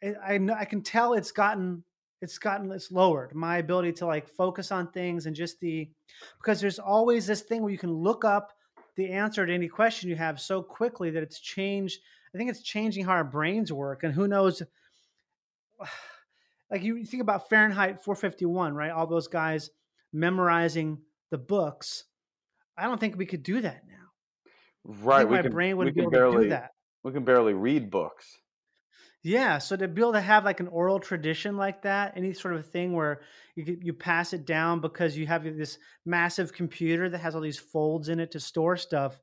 I I, know, I can tell it's gotten it's gotten it's lowered. My ability to like focus on things and just the because there's always this thing where you can look up the answer to any question you have so quickly that it's changed. I think it's changing how our brains work, and who knows like you think about Fahrenheit 451, right? All those guys memorizing the books. I don't think we could do that now. Right. We my can brain wouldn't be can able to do barely that. we can barely read books. Yeah, so to be able to have like an oral tradition like that, any sort of thing where you you pass it down because you have this massive computer that has all these folds in it to store stuff,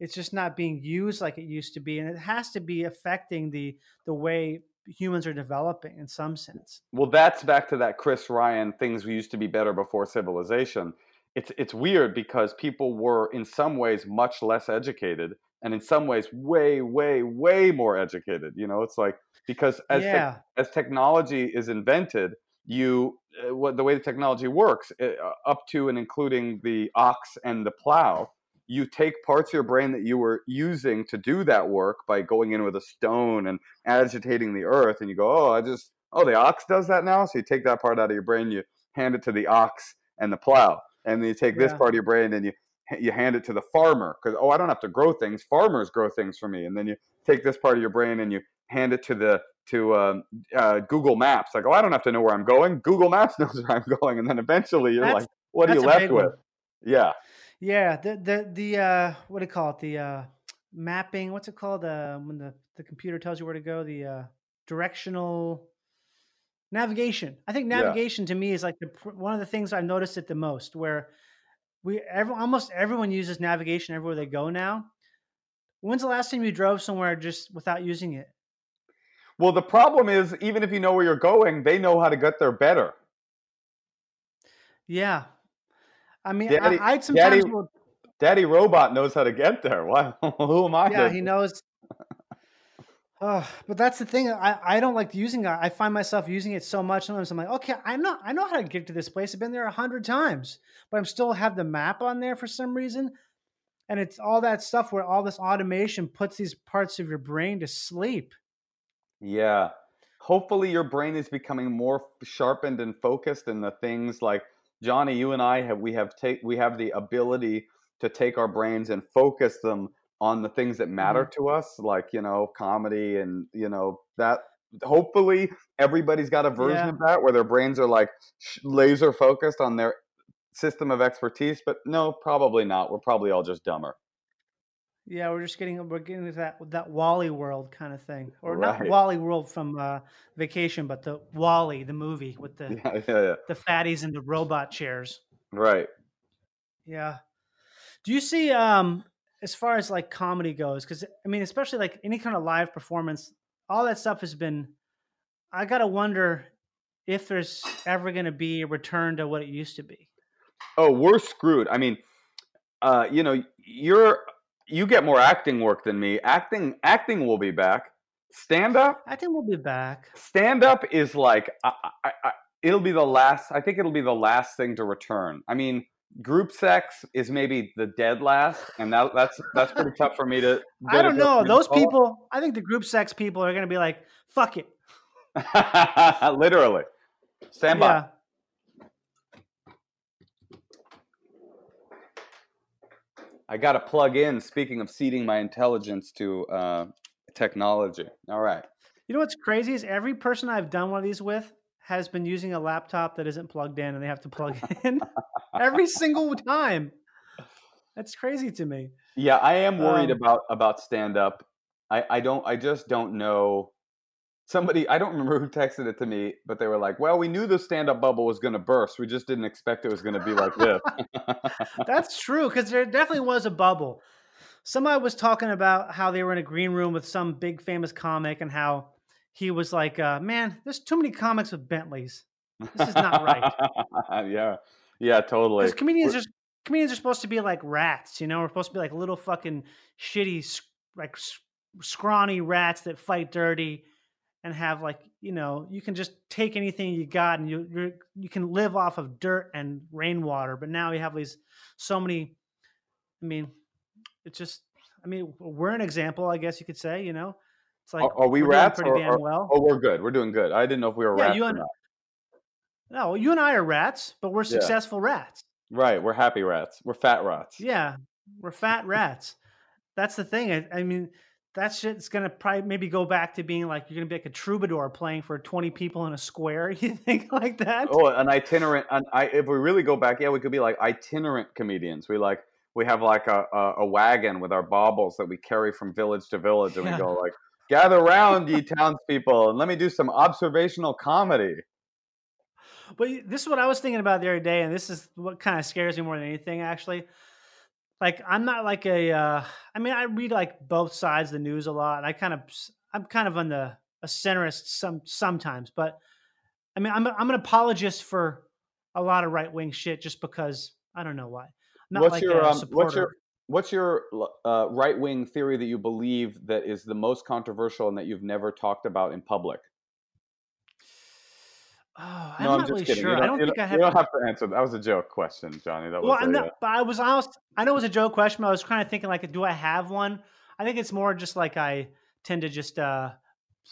it's just not being used like it used to be, and it has to be affecting the the way humans are developing in some sense. Well, that's back to that Chris Ryan things we used to be better before civilization. It's it's weird because people were in some ways much less educated and in some ways way way way more educated. You know, it's like because as Yeah, as technology is invented, you uh, what the way the technology works uh, up to and including the ox and the plow, you take parts of your brain that you were using to do that work by going in with a stone and agitating the earth, and you go, oh, I just oh the ox does that now, so you take that part out of your brain, you hand it to the ox and the plow, and then you take this yeah, part of your brain and you you hand it to the farmer because oh I don't have to grow things, farmers grow things for me, and then you take this part of your brain and you hand it to the to um, uh, Google Maps. Like, oh, I don't have to know where I'm going. Google Maps knows where I'm going, and then eventually you're that's like, what are you left with? one. Yeah, Yeah, the the the uh, what do you call it? The uh, mapping. What's it called? Uh, when the the computer tells you where to go. The uh, directional navigation. I think yeah. navigation to me is like the pr- one of the things I've noticed it the most. Where we every, almost everyone uses navigation everywhere they go now. When's the last time you drove somewhere just without using it? Well, the problem is, even if you know where you're going, they know how to get there better. Yeah, I mean, Daddy, I, I Daddy, sometimes will. Daddy Robot knows how to get there. Why? Who am I Yeah, to? he knows. But that's the thing. I, I don't like using it. I find myself using it so much. Sometimes I'm like, okay, I'm not. I know how to get to this place. I've been there a hundred times, but I'm still have the map on there for some reason. And it's all that stuff where all this automation puts these parts of your brain to sleep. Yeah. Hopefully, your brain is becoming more sharpened and focused in the things like Johnny. You and I have we have take we have the ability to take our brains and focus them on the things that matter hmm to us, like you know, comedy and you know that. Hopefully, everybody's got a version Yeah, of that where their brains are like laser focused on their system of expertise. But no, probably not. We're probably all just dumber. Yeah. We're just getting we're getting to that that Wally world kind of thing, or not Wally world from uh, Vacation, but the WALL-E the movie with the Yeah. Yeah. Yeah. the fatties and the robot chairs. Right. Yeah. Do you see um as far as like comedy goes cuz I mean especially like any kind of live performance all that stuff has been I got to wonder if there's ever going to be a return to what it used to be. Oh, we're screwed. I mean, uh, you know, you're you get more acting work than me. Acting acting will be back. Stand up, I think we'll be back. stand up is like I, I, I, it'll be the last. I think it'll be the last thing to return. I mean, group sex is maybe the dead last, and that, that's that's pretty tough for me to I don't know. Those people, I think the group sex people are going to be like, "Fuck it." Literally, stand by. Yeah. I got to plug in. Speaking of ceding my intelligence to uh, technology. All right. You know what's crazy is every person I've done one of these with has been using a laptop that isn't plugged in and they have to plug in every single time. That's crazy to me. Yeah, I am worried Um, about about stand up. I I don't I just don't know. Somebody I don't remember who texted it to me, but they were like, "Well, we knew the stand up bubble was going to burst. We just didn't expect it was going to be like this." That's true because there definitely was a bubble. Somebody was talking about how they were in a green room with some big famous comic and how he was like, uh, "Man, there's too many comics with Bentleys. This is not right." yeah. Yeah, totally. Because comedians are comedians are supposed to be like rats, you know. We're supposed to be like little fucking shitty, like scrawny rats that fight dirty and have like you know you can just take anything you got and you you you can live off of dirt and rainwater. But now we have these so many. I mean, it's just. I mean, we're an example, I guess you could say. You know, it's like are, are we rats? pretty Or, damn well. oh, we're good. We're doing good. I didn't know if we were Yeah, rats you and-. No, you and I are rats, but we're successful rats. Right, we're happy rats. We're fat rats. Yeah, we're fat rats. That's the thing. I, I mean, that shit's gonna probably maybe go back to being like you're gonna be like a troubadour playing for 20 people in a square. You think like that? Oh, an itinerant. An, I, if we really go back, yeah, we could be like itinerant comedians. We like we have like a, a, a wagon with our baubles that we carry from village to village, and Yeah. we go like, "Gather round, ye townspeople, and let me do some observational comedy." But this is what I was thinking about the other day, and this is what kind of scares me more than anything, actually. Like, I'm not like a. Uh, I mean, I read like both sides of the news a lot, and I kind of, I'm kind of on the a centrist some sometimes, but I mean, I'm a, I'm an apologist for a lot of right wing shit just because I don't know why. I'm not what's like your a um, what's your what's your uh, right wing theory that you believe that is the most controversial and that you've never talked about in public? Oh, I'm no, I'm not just really kidding. sure. I don't, think I have. you don't have to answer. That was a joke question, Johnny. That was Well, a, I'm not, uh, but I was honest. I know it was a joke question, but I was kind of thinking like, do I have one? I think it's more just like I tend to just uh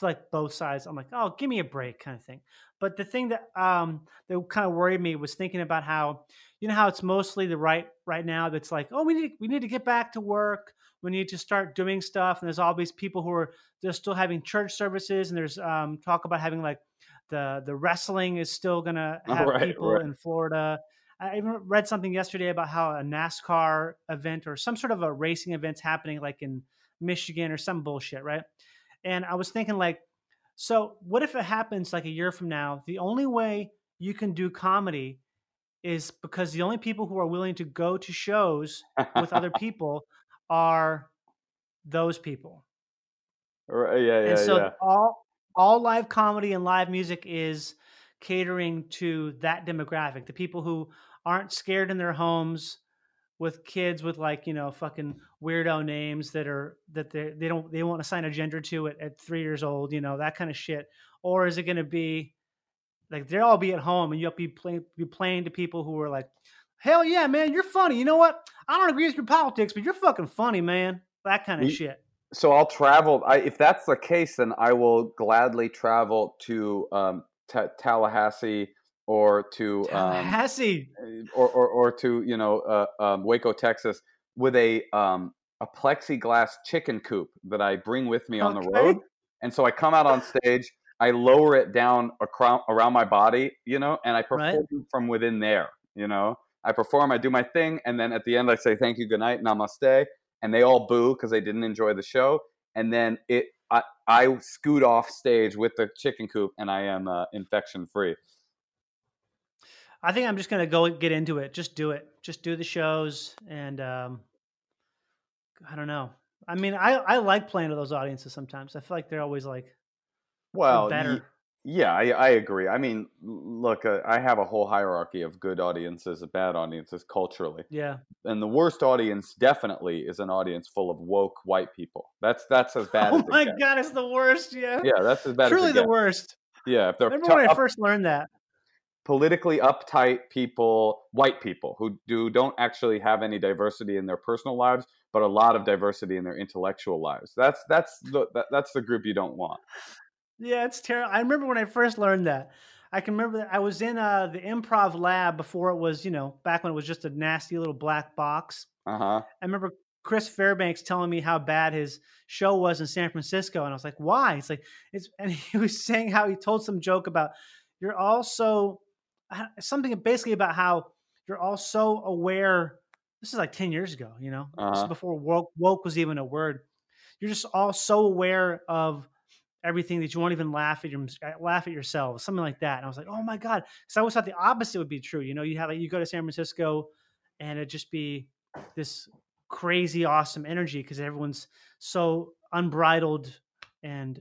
like both sides. I'm like, oh, give me a break, kind of thing. But the thing that um that kind of worried me was thinking about how you know how it's mostly the right right now that's like, oh, we need we need to get back to work. We need to start doing stuff. And there's all these people who are they're still having church services, and there's um talk about having like the the wrestling is still gonna Oh, have right, people right. in Florida. I even read something yesterday about how a NASCAR event or some sort of a racing event's happening like in Michigan or some bullshit, right? And I was thinking like, so what if it happens like a year from now? The only way you can do comedy is because the only people who are willing to go to shows with other people are those people. Right, yeah, yeah, and so yeah. all all live comedy and live music is catering to that demographic, the people who aren't scared in their homes with kids with like you know fucking weirdo names that are that they they don't they won't assign a gender to it at three years old, you know that kind of shit, or is it going to be like they'll all be at home and you'll be playing be playing to people who are like, hell yeah, man, you're funny. You know what? I don't agree with your politics, but you're fucking funny, man. That kind of We- shit. So I'll travel. I, if that's the case, then I will gladly travel to um, Ta Tallahassee or to um, Tallahassee. or, or or to you know uh, um, Waco, Texas, with a um, a plexiglass chicken coop that I bring with me on the road. And so I come out on stage, I lower it down across, around my body, you know, and I Right. perform from within there. You know, I perform, I do my thing, and then at the end I say thank you, good night, namaste, and they all boo because they didn't enjoy the show. And then it, I, I scoot off stage with the chicken coop, and I am uh, infection free. I think I'm just gonna go get into it. Just do it. Just do the shows, and um, I don't know. I mean, I I like playing to those audiences sometimes. I feel like they're always like Well, better. Yeah, I, I agree. I mean, look, uh, I have a whole hierarchy of good audiences and bad audiences culturally, yeah. and the worst audience definitely is an audience full of woke white people. That's that's as bad Oh as it my god, it's the worst. Yeah. Yeah, that's as bad Truly as the gets. worst. Yeah, if they're Remember tou- when I up- first learned that? politically uptight people, white people who do don't actually have any diversity in their personal lives, but a lot of diversity in their intellectual lives. That's that's the that, that's the group you don't want. Yeah, it's terrible. I remember when I first learned that. I can remember that I was in uh, the improv lab before it was, you know, back when it was just a nasty little black box. Uh huh. I remember Chris Fairbanks telling me how bad his show was in San Francisco, and I was like, "Why?" It's like it's, and he was saying how he told some joke about you're all so uh, something basically about how you're all so aware. This is like ten years ago, you know, this is Uh-huh. before woke, woke was even a word. You're just all so aware of everything that you won't even laugh at your laugh at yourselves, something like that. And I was like, "Oh my god!" Because I always thought the opposite would be true. You know, you have like, you go to San Francisco, and it just be this crazy awesome energy because everyone's so unbridled and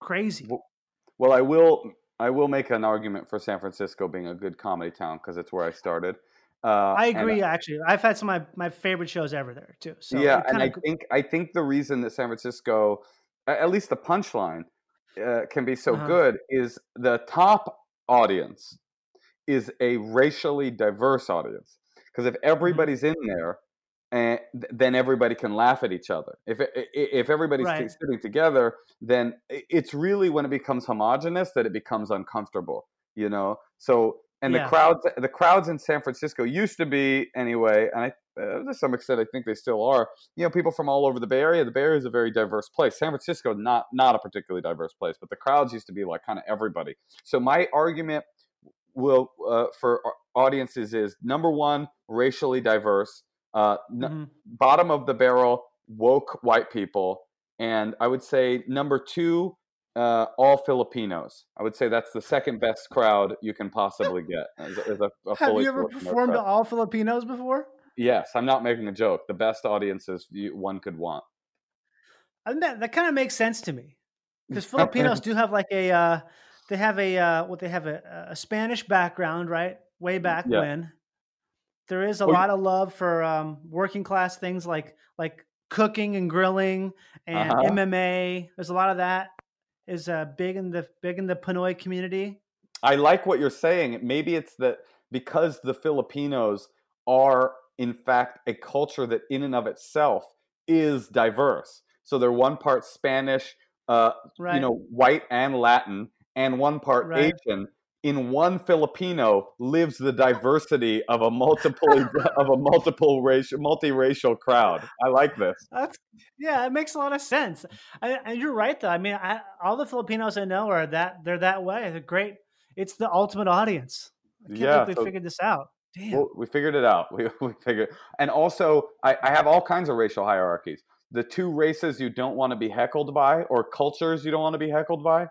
crazy. Well, Well, I will I will make an argument for San Francisco being a good comedy town because it's where I started. Uh, I agree. Actually, I've had some of my, my favorite shows ever there too. So yeah, and I think I think the reason that San Francisco, at least the punchline, uh, can be so Uh-huh. good is the top audience is a racially diverse audience. Because if Mm-hmm. everybody's in there, and then everybody can laugh at each other. If if everybody's Right. sitting together, then it's really when it becomes homogenous that it becomes uncomfortable. You know, so and Yeah. the crowds the crowds in San Francisco used to be anyway, and I uh, to some extent I think they still are. You know, people from all over the Bay Area. The Bay Area is a very diverse place. San Francisco not not a particularly diverse place, but the crowds used to be like kind of everybody. So my argument will uh, for audiences is number one racially diverse. Uh, n- Mhm. bottom of the barrel woke white people and i would say number two uh, all filipinos i would say that's the second best crowd you can possibly get as, as a, a Have you ever performed to all Filipinos before? yes i'm not making a joke the best audiences you, one could want I think that that kind of makes sense to me because Filipinos do have like a uh, they have a uh, what they have a, a Spanish background, right? Way back Yeah. when there is a Well, lot of love for um, working class things like like cooking and grilling and Uh-huh. MMA. There's a lot of that is uh, big in the big in the Pinoy community. I like what you're saying. Maybe it's that because the Filipinos are, in fact, a culture that, in and of itself, is diverse. So they're one part Spanish, uh, Right. you know, white and Latin, and one part Right. Asian. In one Filipino lives the diversity of a multiple of a multiple racial, multiracial crowd. I like this. That's yeah, it makes a lot of sense. I, and you're right, though. I mean, I, all the Filipinos I know are that they're that way. They're great. It's the ultimate audience. I can't Yeah, believe we so- figured this out. Damn. Well, we figured it out. We, we figured, and also I, I have all kinds of racial hierarchies. The two races you don't want to be heckled by, or cultures you don't want to be heckled by.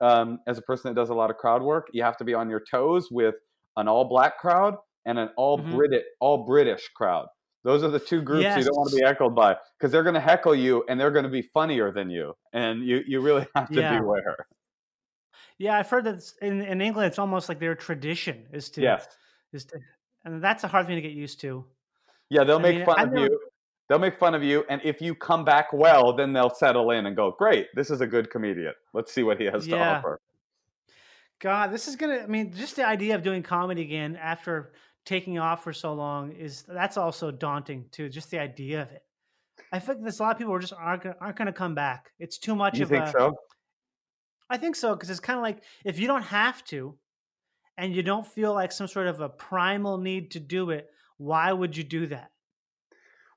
Um, as a person that does a lot of crowd work, you have to be on your toes with an all-black crowd and an all Mhm. British, all British crowd. Those are the two groups you don't want to be heckled by because they're going to heckle you and they're going to be funnier than you, and you you really have to Yeah. beware. yeah, I've heard that in in England, it's almost like their tradition is to Yes. is to, and that's a hard thing to get used to. Yeah, they'll I make mean, fun I've of never- you. They'll make fun of you, and if you come back well, then they'll settle in and go, "Great, this is a good comedian. Let's see what he has to offer." God, this is gonna. I mean, just the idea of doing comedy again after taking off for so long is that's also daunting too. Just the idea of it. I think there's a lot of people who just aren't gonna, aren't going to come back. It's too much You of think a. so? I think so because it's kind of like if you don't have to, and you don't feel like some sort of a primal need to do it, why would you do that?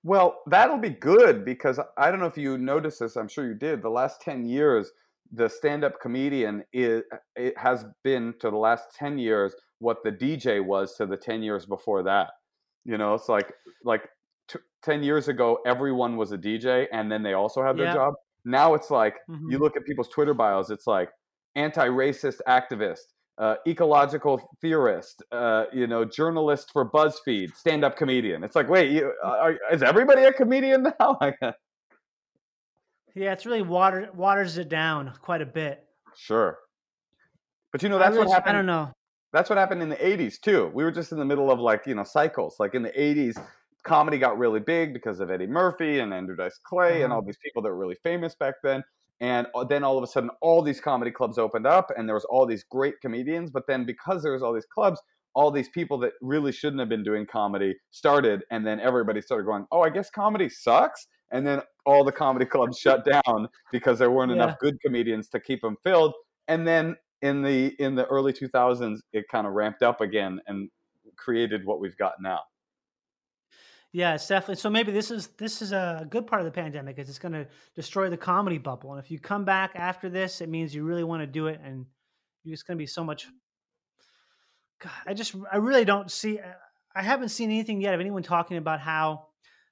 Well, that'll be good because I don't know if you noticed this. I'm sure you did. The last ten years, the stand-up comedian is it has been to the last ten years what the DJ was to the ten years before that. You know, it's like like t- ten years ago, everyone was a DJ, and then they also had their Yeah. job. Now it's like Mhm. you look at people's Twitter bios. It's like anti-racist activist, uh, ecological theorist, uh, you know, journalist for BuzzFeed, stand-up comedian. It's like, wait, you, are, is everybody a comedian now? Yeah, it's really water waters it down quite a bit. sure, but you know that's really what happened. I don't know. That's what happened in the '80s too. We were just in the middle of like you know cycles. Like in the '80s, comedy got really big because of Eddie Murphy and Andrew Dice Clay and Uh-huh. all these people that were really famous back then. And uh, then all of a sudden, all these comedy clubs opened up, and there was all these great comedians. But then because there was all these clubs, all these people that really shouldn't have been doing comedy started, and then everybody started going, "Oh, I guess comedy sucks." And then all the comedy clubs shut down because there weren't Yeah. enough good comedians to keep them filled. And then in the in the early 2000s, it kind of ramped up again and created what we've got now. Yeah, it's definitely. So maybe this is this is a good part of the pandemic is it's going to destroy the comedy bubble. And if you come back after this, it means you really want to do it, and you're just going to be so much. God, I just I really don't see. Uh, I haven't seen anything yet of anyone talking about how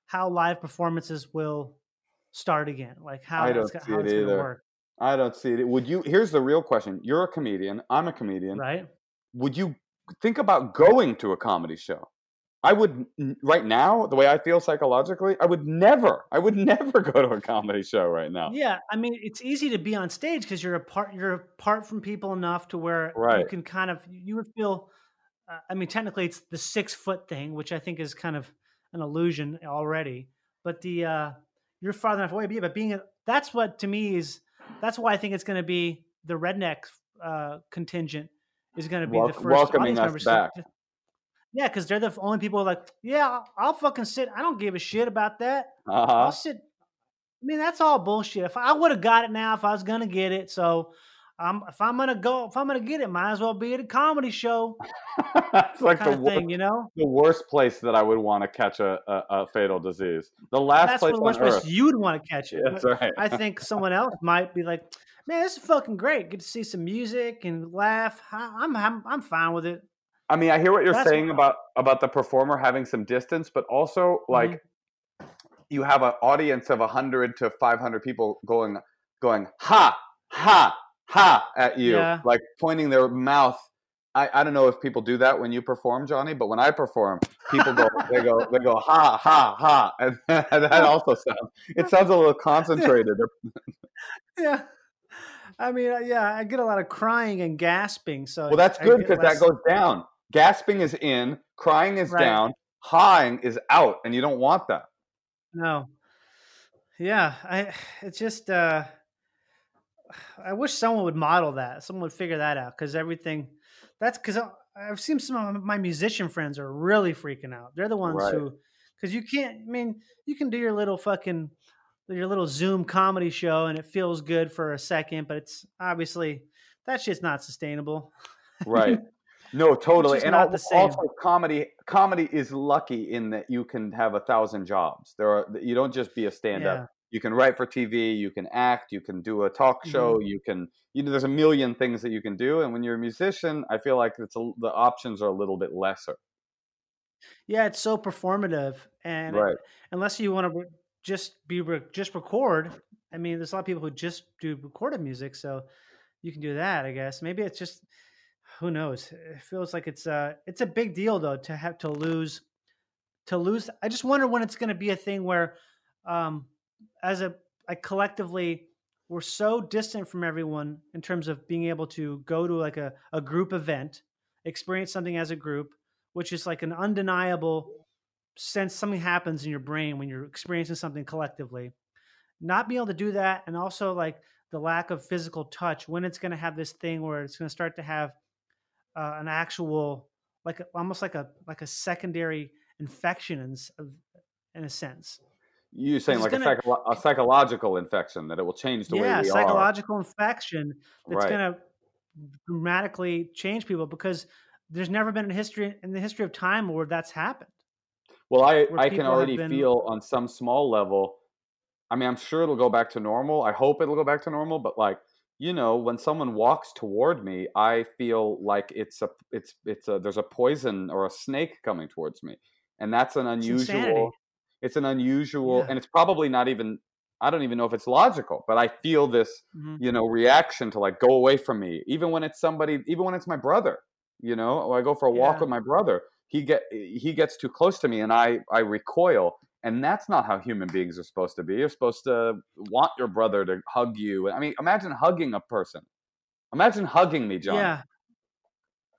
how live performances will start again. Like how I it's, don't go- see how it it's going to either. work, I don't see it. Would you? Here's the real question. You're a comedian. I'm a comedian. right? Would you think about going to a comedy show? I would right now, the way I feel psychologically, I would never, I would never go to a comedy show right now. Yeah, I mean, it's easy to be on stage because you're apart. You're apart from people enough to where you can kind of you would feel. Uh, I mean, technically, it's the six foot thing, which I think is kind of an illusion already. But the uh, you're far enough away. But being a, that's what to me is that's why I think it's going to be the redneck uh, contingent is going to be Wel- the first welcoming us back. Yeah, because they're the only people like, yeah, I'll, fucking sit. I don't give a shit about that. Uh-huh. I'll sit. I mean, that's all bullshit. If I would have got it now, if I was gonna get it, so um, if I'm gonna go, if I'm gonna get it, might as well be at a comedy show it's like the worst, thing, you know. the worst place that I would want to catch a, a, a fatal disease. The last That's place the worst place you'd want to catch it. That's right. I think someone else might be like, "Man, this is fucking great. Get to see some music and laugh. I- I'm I'm I'm fine with it." I mean, I hear what you're That's saying about about the performer having some distance, but also like Mm-hmm. you have an audience of 100 to 500 people going going ha ha ha at you, Yeah. like pointing their mouth. I, I don't know if people do that when you perform, Johnny, but when I perform, people go they go they go ha ha ha, and that also sounds it sounds a little concentrated. Yeah. I mean, uh, yeah, I get a lot of crying and gasping. So Well, that's good because that goes down. Gasping is in, crying is Right. down, hawing is out, and you don't want that. No. Yeah, I it's just uh I wish someone would model that. Someone would figure that out cuz everything that's cuz I've seen some of my musician friends are really freaking out. They're the ones Right. who cuz you can't I mean, you can do your little fucking your little Zoom comedy show and it feels good for a second, but it's obviously that shit's not sustainable. Right. No, totally. And not the same. also, comedy comedy is lucky in that you can have a thousand jobs. There are you don't just be a stand up. Yeah. You can write for TV. You can act. You can do a talk Mm-hmm. show. You can you know there's a million things that you can do. And when you're a musician, I feel like it's a, the options are a little bit lesser. Yeah, it's so performative, and it- Right. unless you want to just be re- just record, I mean, there's a lot of people who just do recorded music, so you can do that. I guess maybe it's just who knows. It feels like it's a it's a big deal though to have to lose to lose. I just wonder when it's going to be a thing where, um, as a collectively. We're so distant from everyone in terms of being able to go to like a, a group event, experience something as a group, which is like an undeniable sense something happens in your brain when you're experiencing something collectively. Not being able to do that, and also like the lack of physical touch when it's going to have this thing where it's going to start to have uh, an actual, like almost like a like a secondary infection in, in a sense. You saying like gonna- a, psycho- a psychological infection that it will change the yeah, way we are. psychological infection that's Right. going to dramatically change people because there's never been a history in the history of time where that's happened. Well, I, I can already been- feel on some small level. I mean, I'm sure it'll go back to normal. I hope it'll go back to normal. But like, you know, when someone walks toward me, I feel like it's a it's it's a there's a poison or a snake coming towards me, and that's an unusual. It's an unusual, Yeah. and it's probably not even. I don't even know if it's logical, but I feel this, Mhm. you know, reaction to like go away from me, even when it's somebody, even when it's my brother. You know, or I go for a walk Yeah. with my brother he get he gets too close to me and I I recoil and that's not how human beings are supposed to be. You're supposed to want your brother to hug you. I mean, imagine hugging a person. Imagine hugging me, John. Yeah.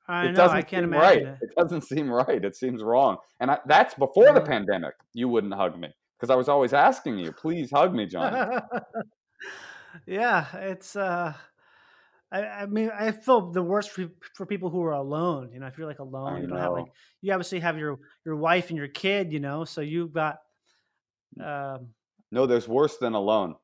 I it know. doesn't I can't seem imagine right. it. It doesn't seem right. It seems wrong. And I, that's before the pandemic. You wouldn't hug me because I was always asking you, "Please hug me, John." yeah, it's. uh I, I mean, I feel the worst for, for people who are alone. You know, if you're like alone, I you don't have like you obviously have your your wife and your kid. You know, so you've got. Um, No, there's worse than alone.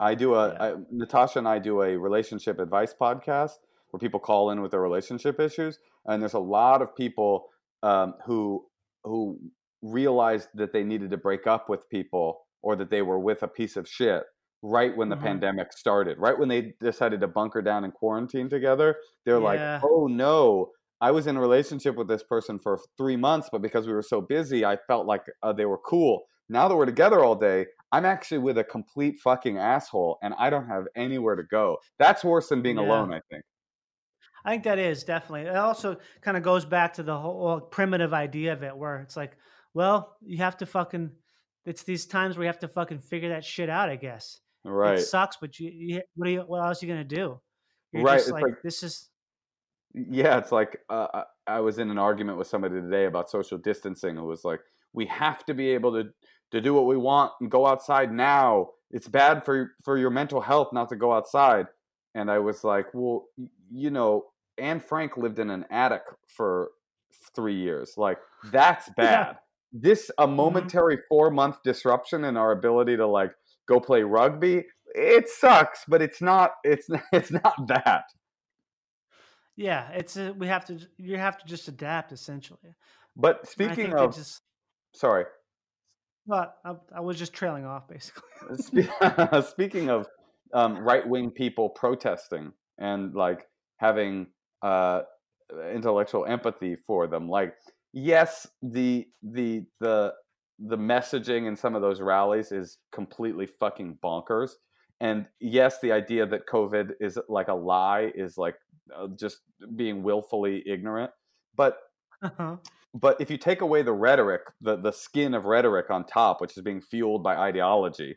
I do a Yeah. I, Natasha and I do a relationship advice podcast where people call in with their relationship issues, and there's a lot of people um, who who realized that they needed to break up with people or that they were with a piece of shit right when the Mhm. pandemic started, right when they decided to bunker down and quarantine together. They're Yeah. like, "Oh no." I was in a relationship with this person for three months, but because we were so busy, I felt like uh, they were cool. Now that we're together all day, I'm actually with a complete fucking asshole and I don't have anywhere to go. That's worse than being Yeah. alone, I think. I think that is definitely. It also kind of goes back to the whole primitive idea of it, where it's like, well, you have to fucking. It's these times where you have to fucking figure that shit out. I guess Right. it sucks, but you, you what are you, what else are you gonna do? You're Right, like, like- this is Yeah, it's like uh, I I was in an argument with somebody today about social distancing. It was like we have to be able to to do what we want and go outside now. It's bad for for your mental health not to go outside. And I was like, well, you know, Anne Frank lived in an attic for three years. Like that's Yeah. bad. This a mm-hmm. momentary four month disruption in our ability to like go play rugby. It sucks, but it's not. It's it's not that. yeah. It's a, we have to you have to just adapt essentially. But speaking of, just sorry, well, I, I was just trailing off basically. Speaking of um, right wing people protesting and like having uh, intellectual empathy for them, like yes, the the the the messaging in some of those rallies is completely fucking bonkers, and yes, the idea that COVID is like a lie is like uh, just being willfully ignorant, but Uh-huh. But if you take away the rhetoric, the the skin of rhetoric on top, which is being fueled by ideology,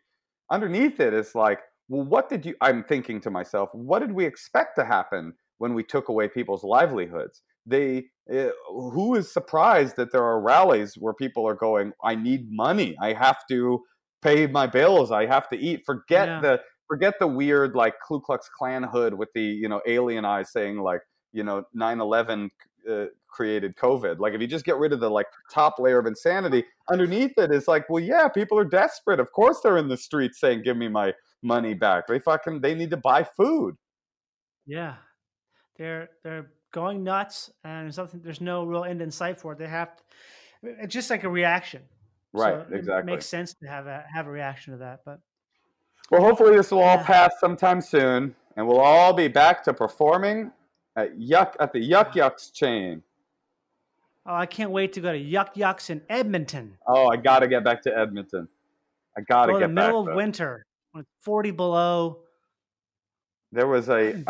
underneath it is like, well, what did you? I'm thinking to myself, what did we expect to happen when we took away people's livelihoods? They, uh, who is surprised that there are rallies where people are going, I need money, I have to pay my bills, I have to eat. Forget Yeah. the forget the weird like Ku Klux Klan hood with the you know alien eyes saying like you know 9/11 uh, created COVID. Like if you just get rid of the like top layer of insanity, underneath it is like, well, yeah, people are desperate. Of course, they're in the streets saying, "Give me my money back." They fucking they need to buy food. Yeah, they're they're going nuts, and there's something. There's no real end in sight for it. They have. To, it's just like a reaction. Right, So It exactly. makes sense to have a have a reaction to that, but Well, hopefully this will all pass sometime soon, and we'll all be back to performing at Yuck at the Yuk Yuk's chain. oh, I can't wait to go to Yuk Yuk's in Edmonton. Oh, I got to get back to Edmonton. I got to Go in get the back. middle of though. winter when it's 40 below. There was a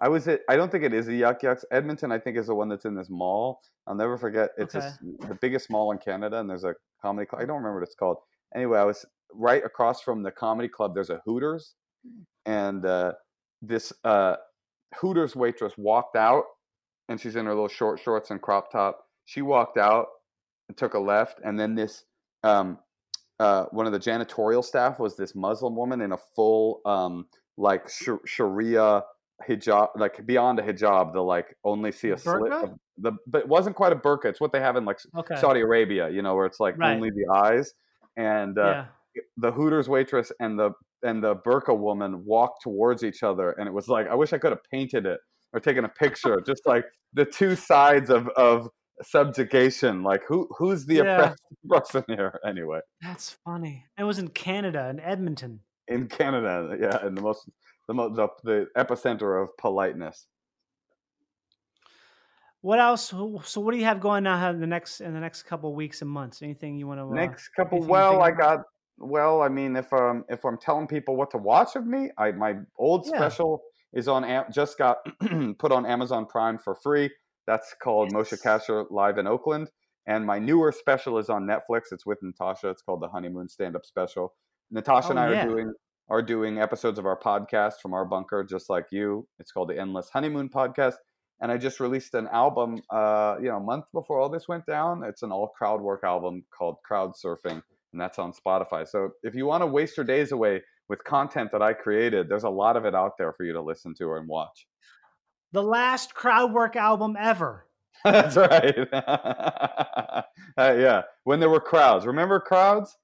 I, was at, I don't think it is a Yuk Yuk's. Edmonton, I think, is the one that's in this mall. I'll never forget. It's Okay. this, the biggest mall in Canada, and there's a comedy club. I don't remember what it's called. Anyway, I was right across from the comedy club. There's a Hooters, and uh, this uh, Hooters waitress walked out, and she's in her little short shorts and crop top. She walked out and took a left, and then this um, uh, one of the janitorial staff was this Muslim woman in a full um, like sh- Sharia hijab, like beyond a hijab, the like only see a slit. Of the but it wasn't quite a burqa. It's what they have in like Okay. Saudi Arabia, you know, where it's like Right. only the eyes. And uh, yeah. the Hooters waitress and the and the burqa woman walked towards each other, and it was like I wish I could have painted it or taken a picture, just like the two sides of of subjugation. Like who who's the Yeah. oppressed person here anyway? That's funny. It was in Canada, in Edmonton. in Canada, yeah, and the most the most the, the epicenter of politeness. What else? So, what do you have going on in the next in the next couple weeks and months? Anything you want to? Uh, next couple, well, I got well. I mean, if um if I'm telling people what to watch of me, I my old Yeah. special is on Am- just got put on Amazon Prime for free. That's called Moshe Kasher Live in Oakland, and my newer special is on Netflix. It's with Natasha. It's called the Honeymoon Stand Up Special. Natasha and Oh, I yeah. are doing are doing episodes of our podcast from our bunker, just like you. It's called the Endless Honeymoon Podcast. And I just released an album, uh, you know, a month before all this went down. It's an all crowd work album called Crowd Surfing, and that's on Spotify. So if you want to waste your days away with content that I created, there's a lot of it out there for you to listen to and watch. The last crowd work album ever. that's right. uh, yeah, when there were crowds. Remember crowds?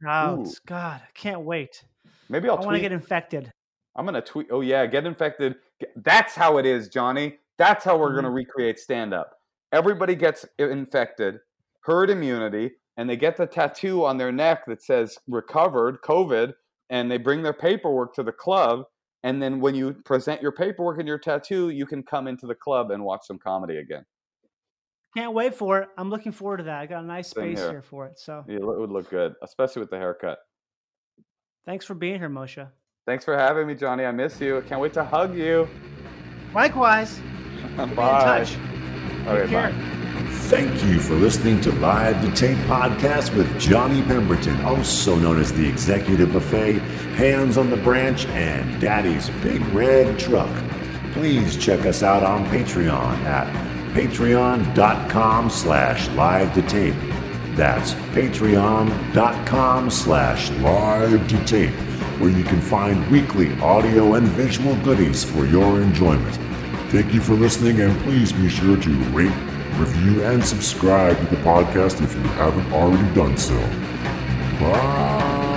Crowds. God, I can't wait. Maybe I'll I want to get infected. I'm gonna tweet. Oh yeah, get infected. That's how it is, Johnny. That's how we're Mm-hmm. gonna recreate stand up. Everybody gets infected, herd immunity, and they get the tattoo on their neck that says recovered COVID, and they bring their paperwork to the club. And then when you present your paperwork and your tattoo, you can come into the club and watch some comedy again. Can't wait for it. I'm looking forward to that. I got a nice Same space here. here for it. So It would look good, especially with the haircut. thanks for being here, Moshe. Thanks for having me, Johnny. I miss you. Can't wait to hug you. Likewise. Be in Bye. touch. Okay, Take care. Thank you for listening to Live to Tape podcast with Johnny Pemberton, also known as the Executive Buffet, Hands on the Branch, and Daddy's Big Red Truck. Please check us out on Patreon at patreon.com slash live to tape. That's patreon.com slash live to tape, where you can find weekly audio and visual goodies for your enjoyment. Thank you for listening, and please be sure to rate, review, and subscribe to the podcast if you haven't already done so. Bye.